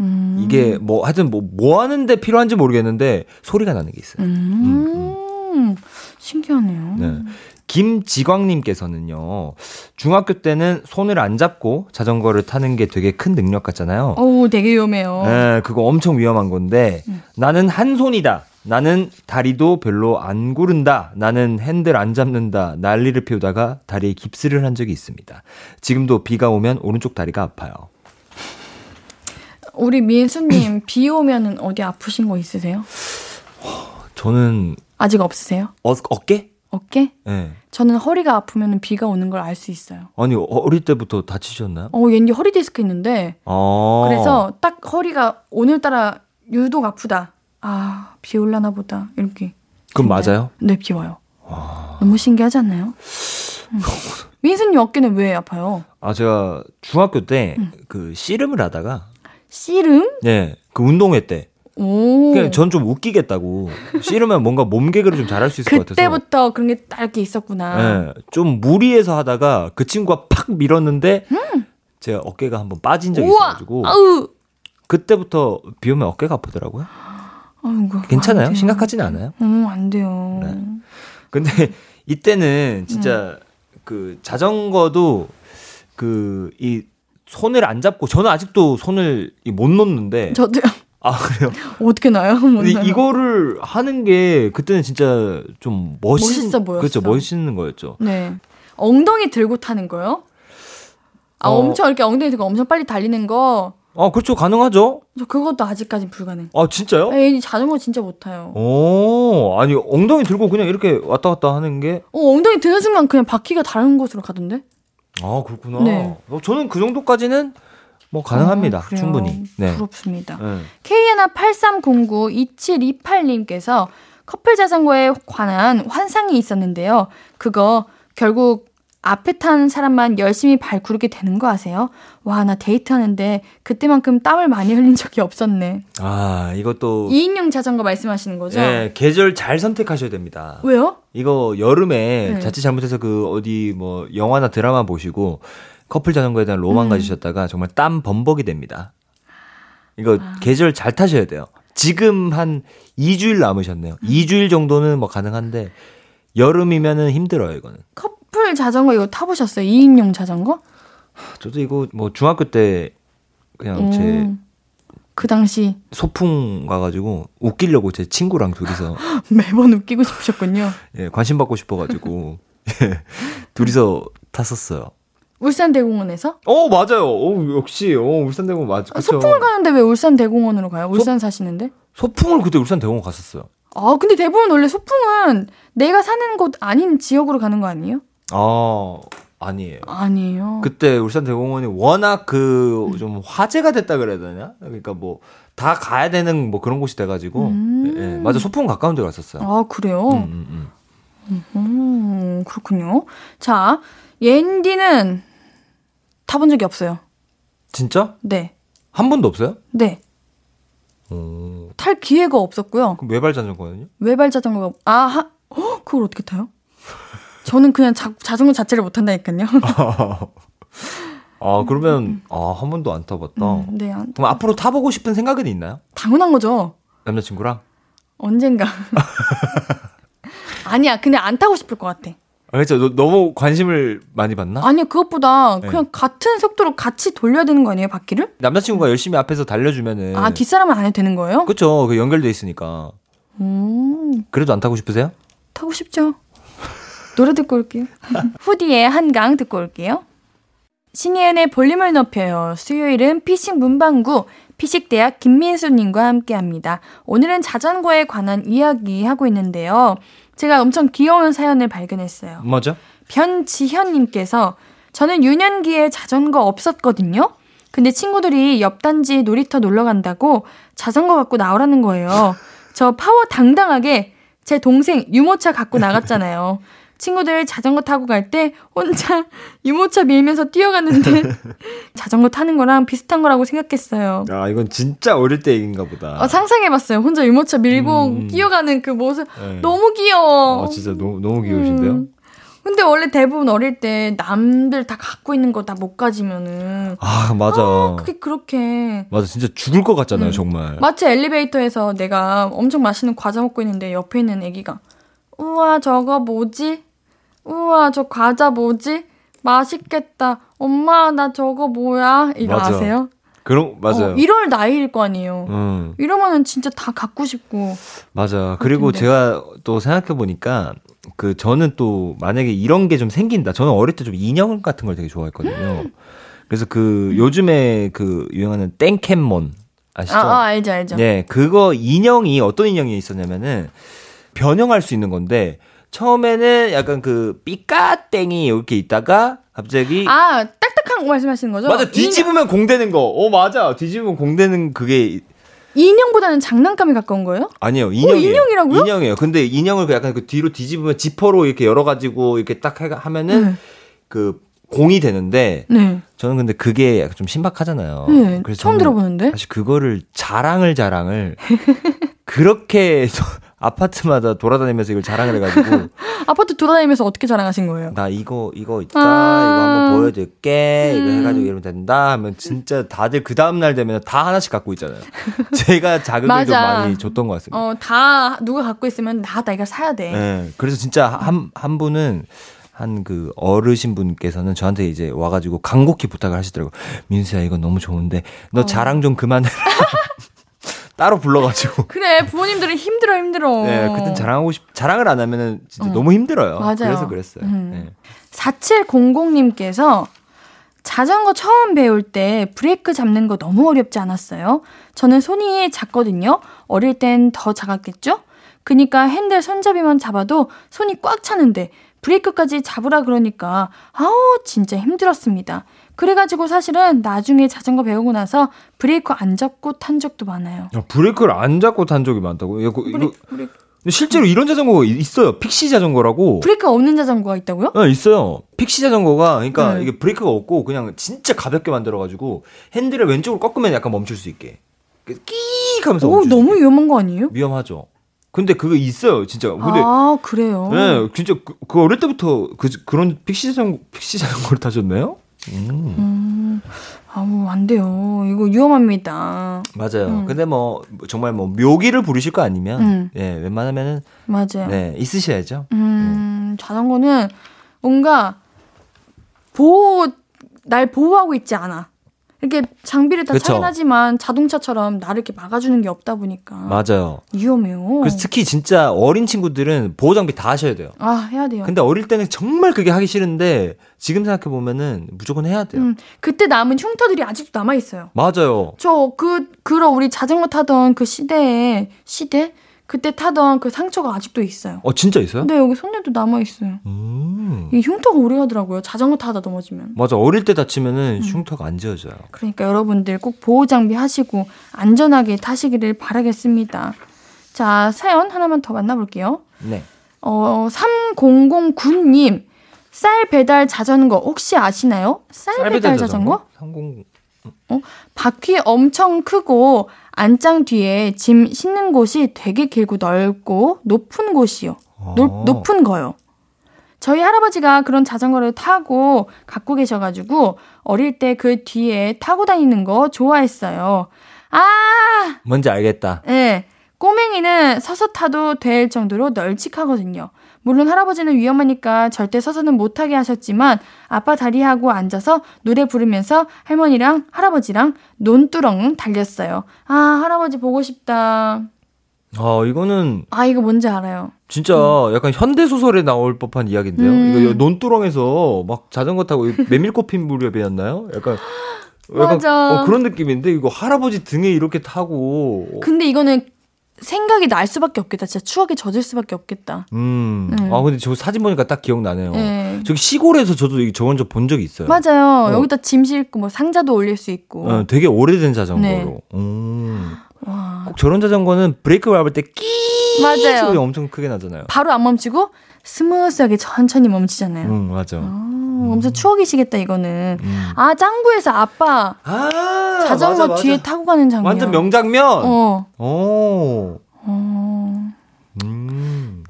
음. 이게 뭐 하여튼 뭐 뭐 하는데 필요한지 모르겠는데 소리가 나는 게 있어요. 음. 신기하네요. 네. 김지광님께서는요 중학교 때는 손을 안 잡고 자전거를 타는 게 되게 큰 능력 같잖아요. 어우 되게 위험해요. 네, 그거 엄청 위험한 건데 음. 나는 한 손이다. 나는 다리도 별로 안 구른다. 나는 핸들 안 잡는다. 난리를 피우다가 다리에 깁스를 한 적이 있습니다. 지금도 비가 오면 오른쪽 다리가 아파요. 우리 민수님 비 오면은 어디 아프신 거 있으세요? 저는 아직 없으세요? 어, 어깨? 어깨? 네. 저는 허리가 아프면 비가 오는 걸 알 수 있어요. 아니 어릴 때부터 다치셨나요? 어, 왠지 허리 디스크 있는데 아. 그래서 딱 허리가 오늘따라 유독 아프다. 아, 비 올라나 보다. 이렇게. 그럼. 맞아요? 네, 비 와요. 너무 신기하지 않나요? 음. 민수님 어깨는 왜 아파요? 아 제가 중학교 때 음. 그 씨름을 하다가 씨름? 네, 그 운동회 때 오. 그냥 전 좀 웃기겠다고 씨름하면 뭔가 몸 개그를 좀 잘할 수 있을 것 같아서 그때부터 그런 게딱 이렇게 있었구나. 네, 좀 무리해서 하다가 그 친구가 팍 밀었는데 음. 제가 어깨가 한번 빠진 적이 우와! 있어가지고 아우. 그때부터 비 오면 어깨가 아프더라고요. 아이고, 괜찮아요? 심각하지는 않아요. 어, 안 돼요. 네. 근데 이때는 진짜 그 자전거도 그 이 손을 안 잡고 저는 아직도 손을 이못 놓는데 저도요. 아 그래요. 어떻게 나요? 근데 이거를 하는 게 그때는 진짜 좀 멋있, 멋있어 보였어. 그렇죠 멋있는 거였죠. 네. 엉덩이 들고 타는 거요? 아, 어. 엄청 이렇게 엉덩이 들고 엄청 빨리 달리는 거. 아 그렇죠 가능하죠. 저 그것도 아직까지 불가능. 아 진짜요? 에이, 자전거 진짜 못 타요. 오 아니 엉덩이 들고 그냥 이렇게 왔다 갔다 하는 게 어, 엉덩이 드는 순간 그냥 바퀴가 다른 곳으로 가던데? 아 그렇구나. 네. 어, 저는 그 정도까지는 뭐 가능합니다. 어, 그래요. 충분히. 네. 부럽습니다. 네. K18309-2728님께서 커플 자전거에 관한 환상이 있었는데요. 그거 결국 앞에 탄 사람만 열심히 발 구르게 되는 거 아세요? 와, 나 데이트하는데 그때만큼 땀을 많이 흘린 적이 없었네. 아 이것도 2인용 자전거 말씀하시는 거죠? 네, 계절 잘 선택하셔야 됩니다. 왜요? 이거 여름에 네. 자칫 잘못해서 그 어디 뭐 영화나 드라마 보시고 커플 자전거에 대한 로망 음. 가지셨다가 정말 땀 범벅이 됩니다. 이거 아. 계절 잘 타셔야 돼요. 지금 한 2주일 남으셨네요. 음. 2주일 정도는 뭐 가능한데 여름이면은 힘들어요, 이거는. 커플 자전거 이거 타보셨어요? 2인용 자전거? 저도 이거 뭐 중학교 때 그냥 제 음, 그 당시 소풍 가가지고 웃기려고 제 친구랑 둘이서 매번 웃기고 싶으셨군요. 예, 관심 받고 싶어가지고 예, 둘이서 탔었어요. 울산대공원에서? 어 맞아요. 어, 역시 어, 울산대공원 맞죠. 아, 소풍을 가는데 왜 울산대공원으로 가요? 울산 사시는데? 소풍을 그때 울산대공원 갔었어요. 아, 근데 대부분 원래 소풍은 내가 사는 곳 아닌 지역으로 가는 거 아니에요? 어, 아니에요. 아니에요. 그때 울산 대공원이 워낙 그 좀 화제가 됐다 그래야 되냐? 그러니까 뭐 다 가야 되는 뭐 그런 곳이 돼가지고 음. 예, 맞아 소풍 가까운 데 갔었어요. 아, 그래요? 음, 음, 음. 음, 그렇군요. 자, 옌디는 타본 적이 없어요. 진짜? 네. 한 번도 없어요? 네. 오, 탈 기회가 없었고요. 그럼 외발 자전거는요? 외발 자전거가, 아, 하, 헉, 그걸 어떻게 타요? 저는 그냥 자, 자전거 자체를 못 탄다니까요. 아 그러면 아 한 번도 안 타봤다. 음, 네, 안- 그럼 앞으로 타보고 싶은 생각은 있나요? 당연한 거죠. 남자친구랑? 언젠가. 아니야, 근데 안 타고 싶을 것 같아. 아, 그렇죠. 너, 너무 관심을 많이 받나? 아니, 그것보다 네. 그냥 같은 속도로 같이 돌려야 되는 거 아니에요, 바퀴를? 남자친구가 열심히 앞에서 달려주면은 아, 뒷사람은 안 해도 되는 거예요? 그쵸. 그 연결돼 있으니까. 음, 그래도 안 타고 싶으세요? 타고 싶죠. 노래 듣고 올게요. 후디의 한강 듣고 올게요. 신예은의 볼륨을 높여요. 수요일은 피식 문방구 피식대학 김민수님과 함께 합니다. 오늘은 자전거에 관한 이야기 하고 있는데요. 제가 엄청 귀여운 사연을 발견했어요. 뭐죠? 변지현님께서 저는 유년기에 자전거 없었거든요. 근데 친구들이 옆 단지 놀이터 놀러 간다고 자전거 갖고 나오라는 거예요. 저 파워 당당하게 제 동생 유모차 갖고 나갔잖아요. 친구들 자전거 타고 갈 때 혼자 유모차 밀면서 뛰어갔는데 자전거 타는 거랑 비슷한 거라고 생각했어요. 아 이건 진짜 어릴 때 얘기인가 보다. 어, 상상해봤어요. 혼자 유모차 밀고 음. 뛰어가는 그 모습 네. 너무 귀여워. 아 진짜 너무 너무 귀여우신데요? 음. 근데 원래 대부분 어릴 때 남들 다 갖고 있는 거 다 못 가지면은 아 맞아. 그게 그렇게 맞아 진짜 죽을 것 같잖아요 음. 정말. 마치 엘리베이터에서 내가 엄청 맛있는 과자 먹고 있는데 옆에 있는 애기가 우와 저거 뭐지? 우와 저 과자 뭐지? 맛있겠다. 엄마 나 저거 뭐야? 이거 맞아. 아세요? 그런 맞아요. 어, 이럴 나이일 거 아니에요. 음 이러면은 진짜 다 갖고 싶고. 맞아. 그리고 같은데. 제가 또 생각해 보니까 그 저는 또 만약에 이런 게 좀 생긴다. 저는 어릴 때 좀 인형 같은 걸 되게 좋아했거든요. 그래서 그 요즘에 그 유행하는 땡캠몬 아시죠? 아, 아 알죠 알죠. 네, 그거 인형이 어떤 인형이 있었냐면은 변형할 수 있는 건데 처음에는 약간 그 삐까땡이 이렇게 있다가 갑자기 아 딱딱한 거 말씀하시는 거죠? 맞아 뒤집으면 공되는 거. 어 맞아 뒤집으면 공되는 그게 인형보다는 장난감에 가까운 거예요? 아니에요 인형이에요. 인형이라고요? 인형이에요. 근데 인형을 그 약간 그 뒤로 뒤집으면 지퍼로 이렇게 열어가지고 이렇게 딱 해- 하면은 네. 그 공이 되는데 네. 저는 근데 그게 약간 좀 신박하잖아요. 네. 그래서 처음 들어보는데. 사실 그거를 자랑을 자랑을 그렇게 아파트마다 돌아다니면서 이걸 자랑을 해가지고 아파트 돌아다니면서 어떻게 자랑하신 거예요? 나 이거 이거 있다 아. 이거 한번 보여줄게 이거 음. 해가지고 이러면 된다 하면 진짜 다들 그 다음 날 되면 다 하나씩 갖고 있잖아요. 제가 자극을 좀. 많이 줬던 것 같습니다. 어, 다 누가 갖고 있으면 나, 나 이거 사야 돼. 네. 그래서 진짜 한, 한 분은 한그 어르신 분께서는 저한테 이제 와가지고 간곡히 부탁을 하시더라고요. 민수야, 이거 너무 좋은데, 너 어. 자랑 좀 그만해라. 따로 불러가지고. 그래, 부모님들은 힘들어, 힘들어. 네, 그땐 자랑하고 싶, 자랑을 안 하면은 진짜 어. 너무 힘들어요. 맞아요. 그래서 그랬어요. 음. 네. 4700님께서 자전거 처음 배울 때 브레이크 잡는 거 너무 어렵지 않았어요? 저는 손이 작거든요. 어릴 땐 더 작았겠죠? 그니까 핸들 손잡이만 잡아도 손이 꽉 차는데 브레이크까지 잡으라 그러니까 아우 진짜 힘들었습니다. 그래가지고 사실은 나중에 자전거 배우고 나서 브레이크 안 잡고 탄 적도 많아요. 야, 브레이크를 안 잡고 탄 적이 많다고? 이거, 이거, 브레이크, 실제로 이런 자전거가 있어요. fixie 자전거라고. 브레이크 없는 자전거가 있다고요? 네, 있어요. fixie 자전거가, 그러니까 네. 이게 브레이크가 없고 그냥 진짜 가볍게 만들어 가지고 핸들을 왼쪽으로 꺾으면 약간 멈출 수 있게. 끼익 하면서 오 멈출 수 너무 있게. 위험한 거 아니에요? 위험하죠. 근데 그거 있어요, 진짜. 근데 아 그래요. 네, 진짜 그, 그 어릴 때부터 그 그런 fixie 자전거 fixie 자전거를 타셨나요? 음. 음, 아우 안 돼요. 이거 위험합니다. 맞아요. 음. 근데 뭐 정말 뭐 묘기를 부르실 거 아니면 음. 예, 웬만하면은 맞아요. 네, 있으셔야죠. 음, 자전거는 뭔가 보호 날 보호하고 있지 않아. 이렇게 장비를 다 그쵸. 차긴 하지만 자동차처럼 나를 이렇게 막아주는 게 없다 보니까 맞아요. 위험해요. 그래서 특히 진짜 어린 친구들은 보호 장비 다 하셔야 돼요. 아 해야 돼요. 근데 어릴 때는 정말 그게 하기 싫은데 지금 생각해 보면은 무조건 해야 돼요. 음, 그때 남은 흉터들이 아직도 남아 있어요. 맞아요. 저 그 그런 우리 자전거 타던 그 시대에 시대 그때 타던 그 상처가 아직도 있어요. 어 진짜 있어요? 네, 여기 손에도 남아 있어요. 음. 이 흉터가 오래 가더라고요. 자전거 타다 넘어지면. 맞아 어릴 때 다치면은 음. 흉터가 안 지워져요. 그러니까 여러분들 꼭 보호 장비 하시고 안전하게 타시기를 바라겠습니다. 자, 사연 하나만 더 만나볼게요. 네. 어, 3009님. 쌀 배달 자전거 혹시 아시나요? 쌀, 배달 자전거? 30 바퀴 엄청 크고 안장 뒤에 짐 싣는 곳이 되게 길고 넓고 높은 곳이요. 높, 어. 높은 거요. 저희 할아버지가 그런 자전거를 타고 갖고 계셔가지고 어릴 때 그 뒤에 타고 다니는 거 좋아했어요. 아, 뭔지 알겠다. 네. 꼬맹이는 서서 타도 될 정도로 널찍하거든요. 물론 할아버지는 위험하니까 절대 서서는 못하게 하셨지만 아빠 다리하고 앉아서 노래 부르면서 할머니랑 할아버지랑 논두렁 달렸어요. 아, 할아버지 보고 싶다. 아 이거는 아, 이거 뭔지 알아요. 진짜 약간 현대 소설에 나올 법한 이야기인데요. 음. 이거 논두렁에서 막 자전거 타고 메밀꽃 핀 무렵이었나요? 약간 약간 맞아. 어, 그런 느낌인데 이거 할아버지 등에 이렇게 타고 근데 이거는 생각이 날 수밖에 없겠다. 진짜 추억에 젖을 수밖에 없겠다. 음. 음. 아 근데 저 사진 보니까 딱 기억나네요. 네. 저기 시골에서 저도 이- 저건 저본 적이 있어요. 맞아요. 어. 여기다 짐 싣고 뭐 상자도 올릴 수 있고. 어, 되게 오래된 자전거로. 네. 음. 와. 꼭 저런 자전거는 브레이크 밟을 때 끼 맞아요. 소리 엄청 크게 나잖아요. 바로 안 멈추고 smooth하게 천천히 멈추잖아요. 음 맞아. 아, 엄청 추억이시겠다 이거는. 음. 아 짱구에서 아빠 아 자전거 맞아, 맞아. 뒤에 타고 가는 장면. 완전 명장면. 어. 오.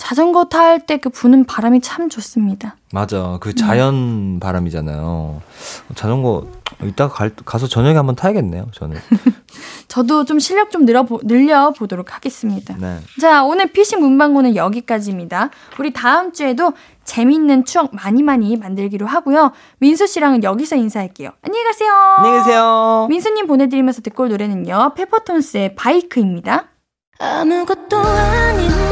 어. 음. 자전거 탈 때 그 부는 바람이 참 좋습니다. 맞아. 그 자연 바람이잖아요. 자전거 이따 가, 가서 저녁에 한번 타야겠네요. 저는. 저도 좀 실력 좀 늘려 늘려 보도록 하겠습니다. 네. 자, 오늘 피싱 문방구는 여기까지입니다. 우리 다음 주에도 재미있는 추억 많이 많이 만들기로 하고요. 민수 씨랑은 여기서 인사할게요. 안녕히 가세요. 안녕히 계세요. 민수님 보내드리면서 듣고 올 노래는요. 페퍼톤스의 바이크입니다. 아무것도 아닌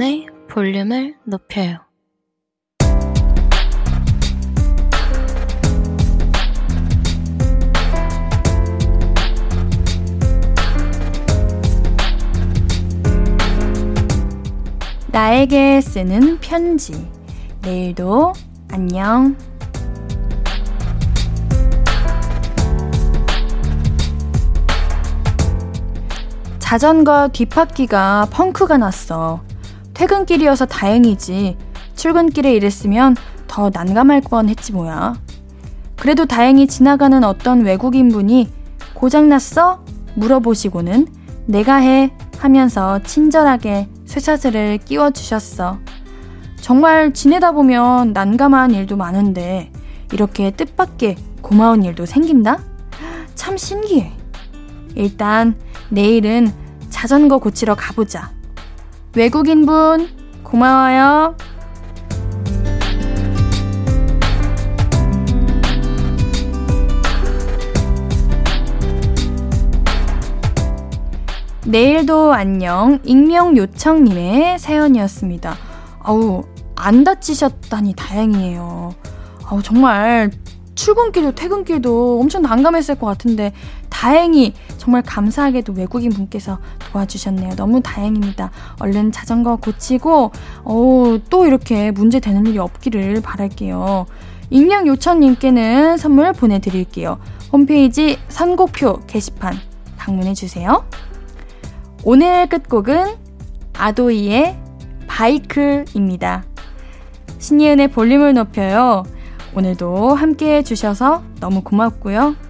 신예은의 볼륨을 높여요 나에게 쓰는 편지. 내일도 안녕. 자전거 뒷바퀴가 펑크가 났어. 퇴근길이어서 다행이지. 출근길에 이랬으면 더 난감할 뻔 했지 뭐야. 그래도 다행히 지나가는 어떤 외국인분이 고장났어? 물어보시고는 내가 해 하면서 친절하게 쇠사슬을 끼워주셨어. 정말 지내다 보면 난감한 일도 많은데 이렇게 뜻밖의 고마운 일도 생긴다? 참 신기해. 일단 내일은 자전거 고치러 가보자. 외국인분 고마워요. 내일도 안녕 익명 요청님의 사연이었습니다. 아우 안 다치셨다니 다행이에요. 아우 정말 출근길도 퇴근길도 엄청 난감했을 것 같은데 다행히 정말 감사하게도 외국인 분께서 도와주셨네요. 너무 다행입니다. 얼른 자전거 고치고 어우 또 이렇게 문제 되는 일이 없기를 바랄게요. 익명 요청님께는 선물 보내드릴게요. 홈페이지 선곡표 게시판 방문해 주세요. 오늘 끝곡은 아도이의 바이크입니다. 신예은의 볼륨을 높여요. 오늘도 함께 해주셔서 너무 고맙고요.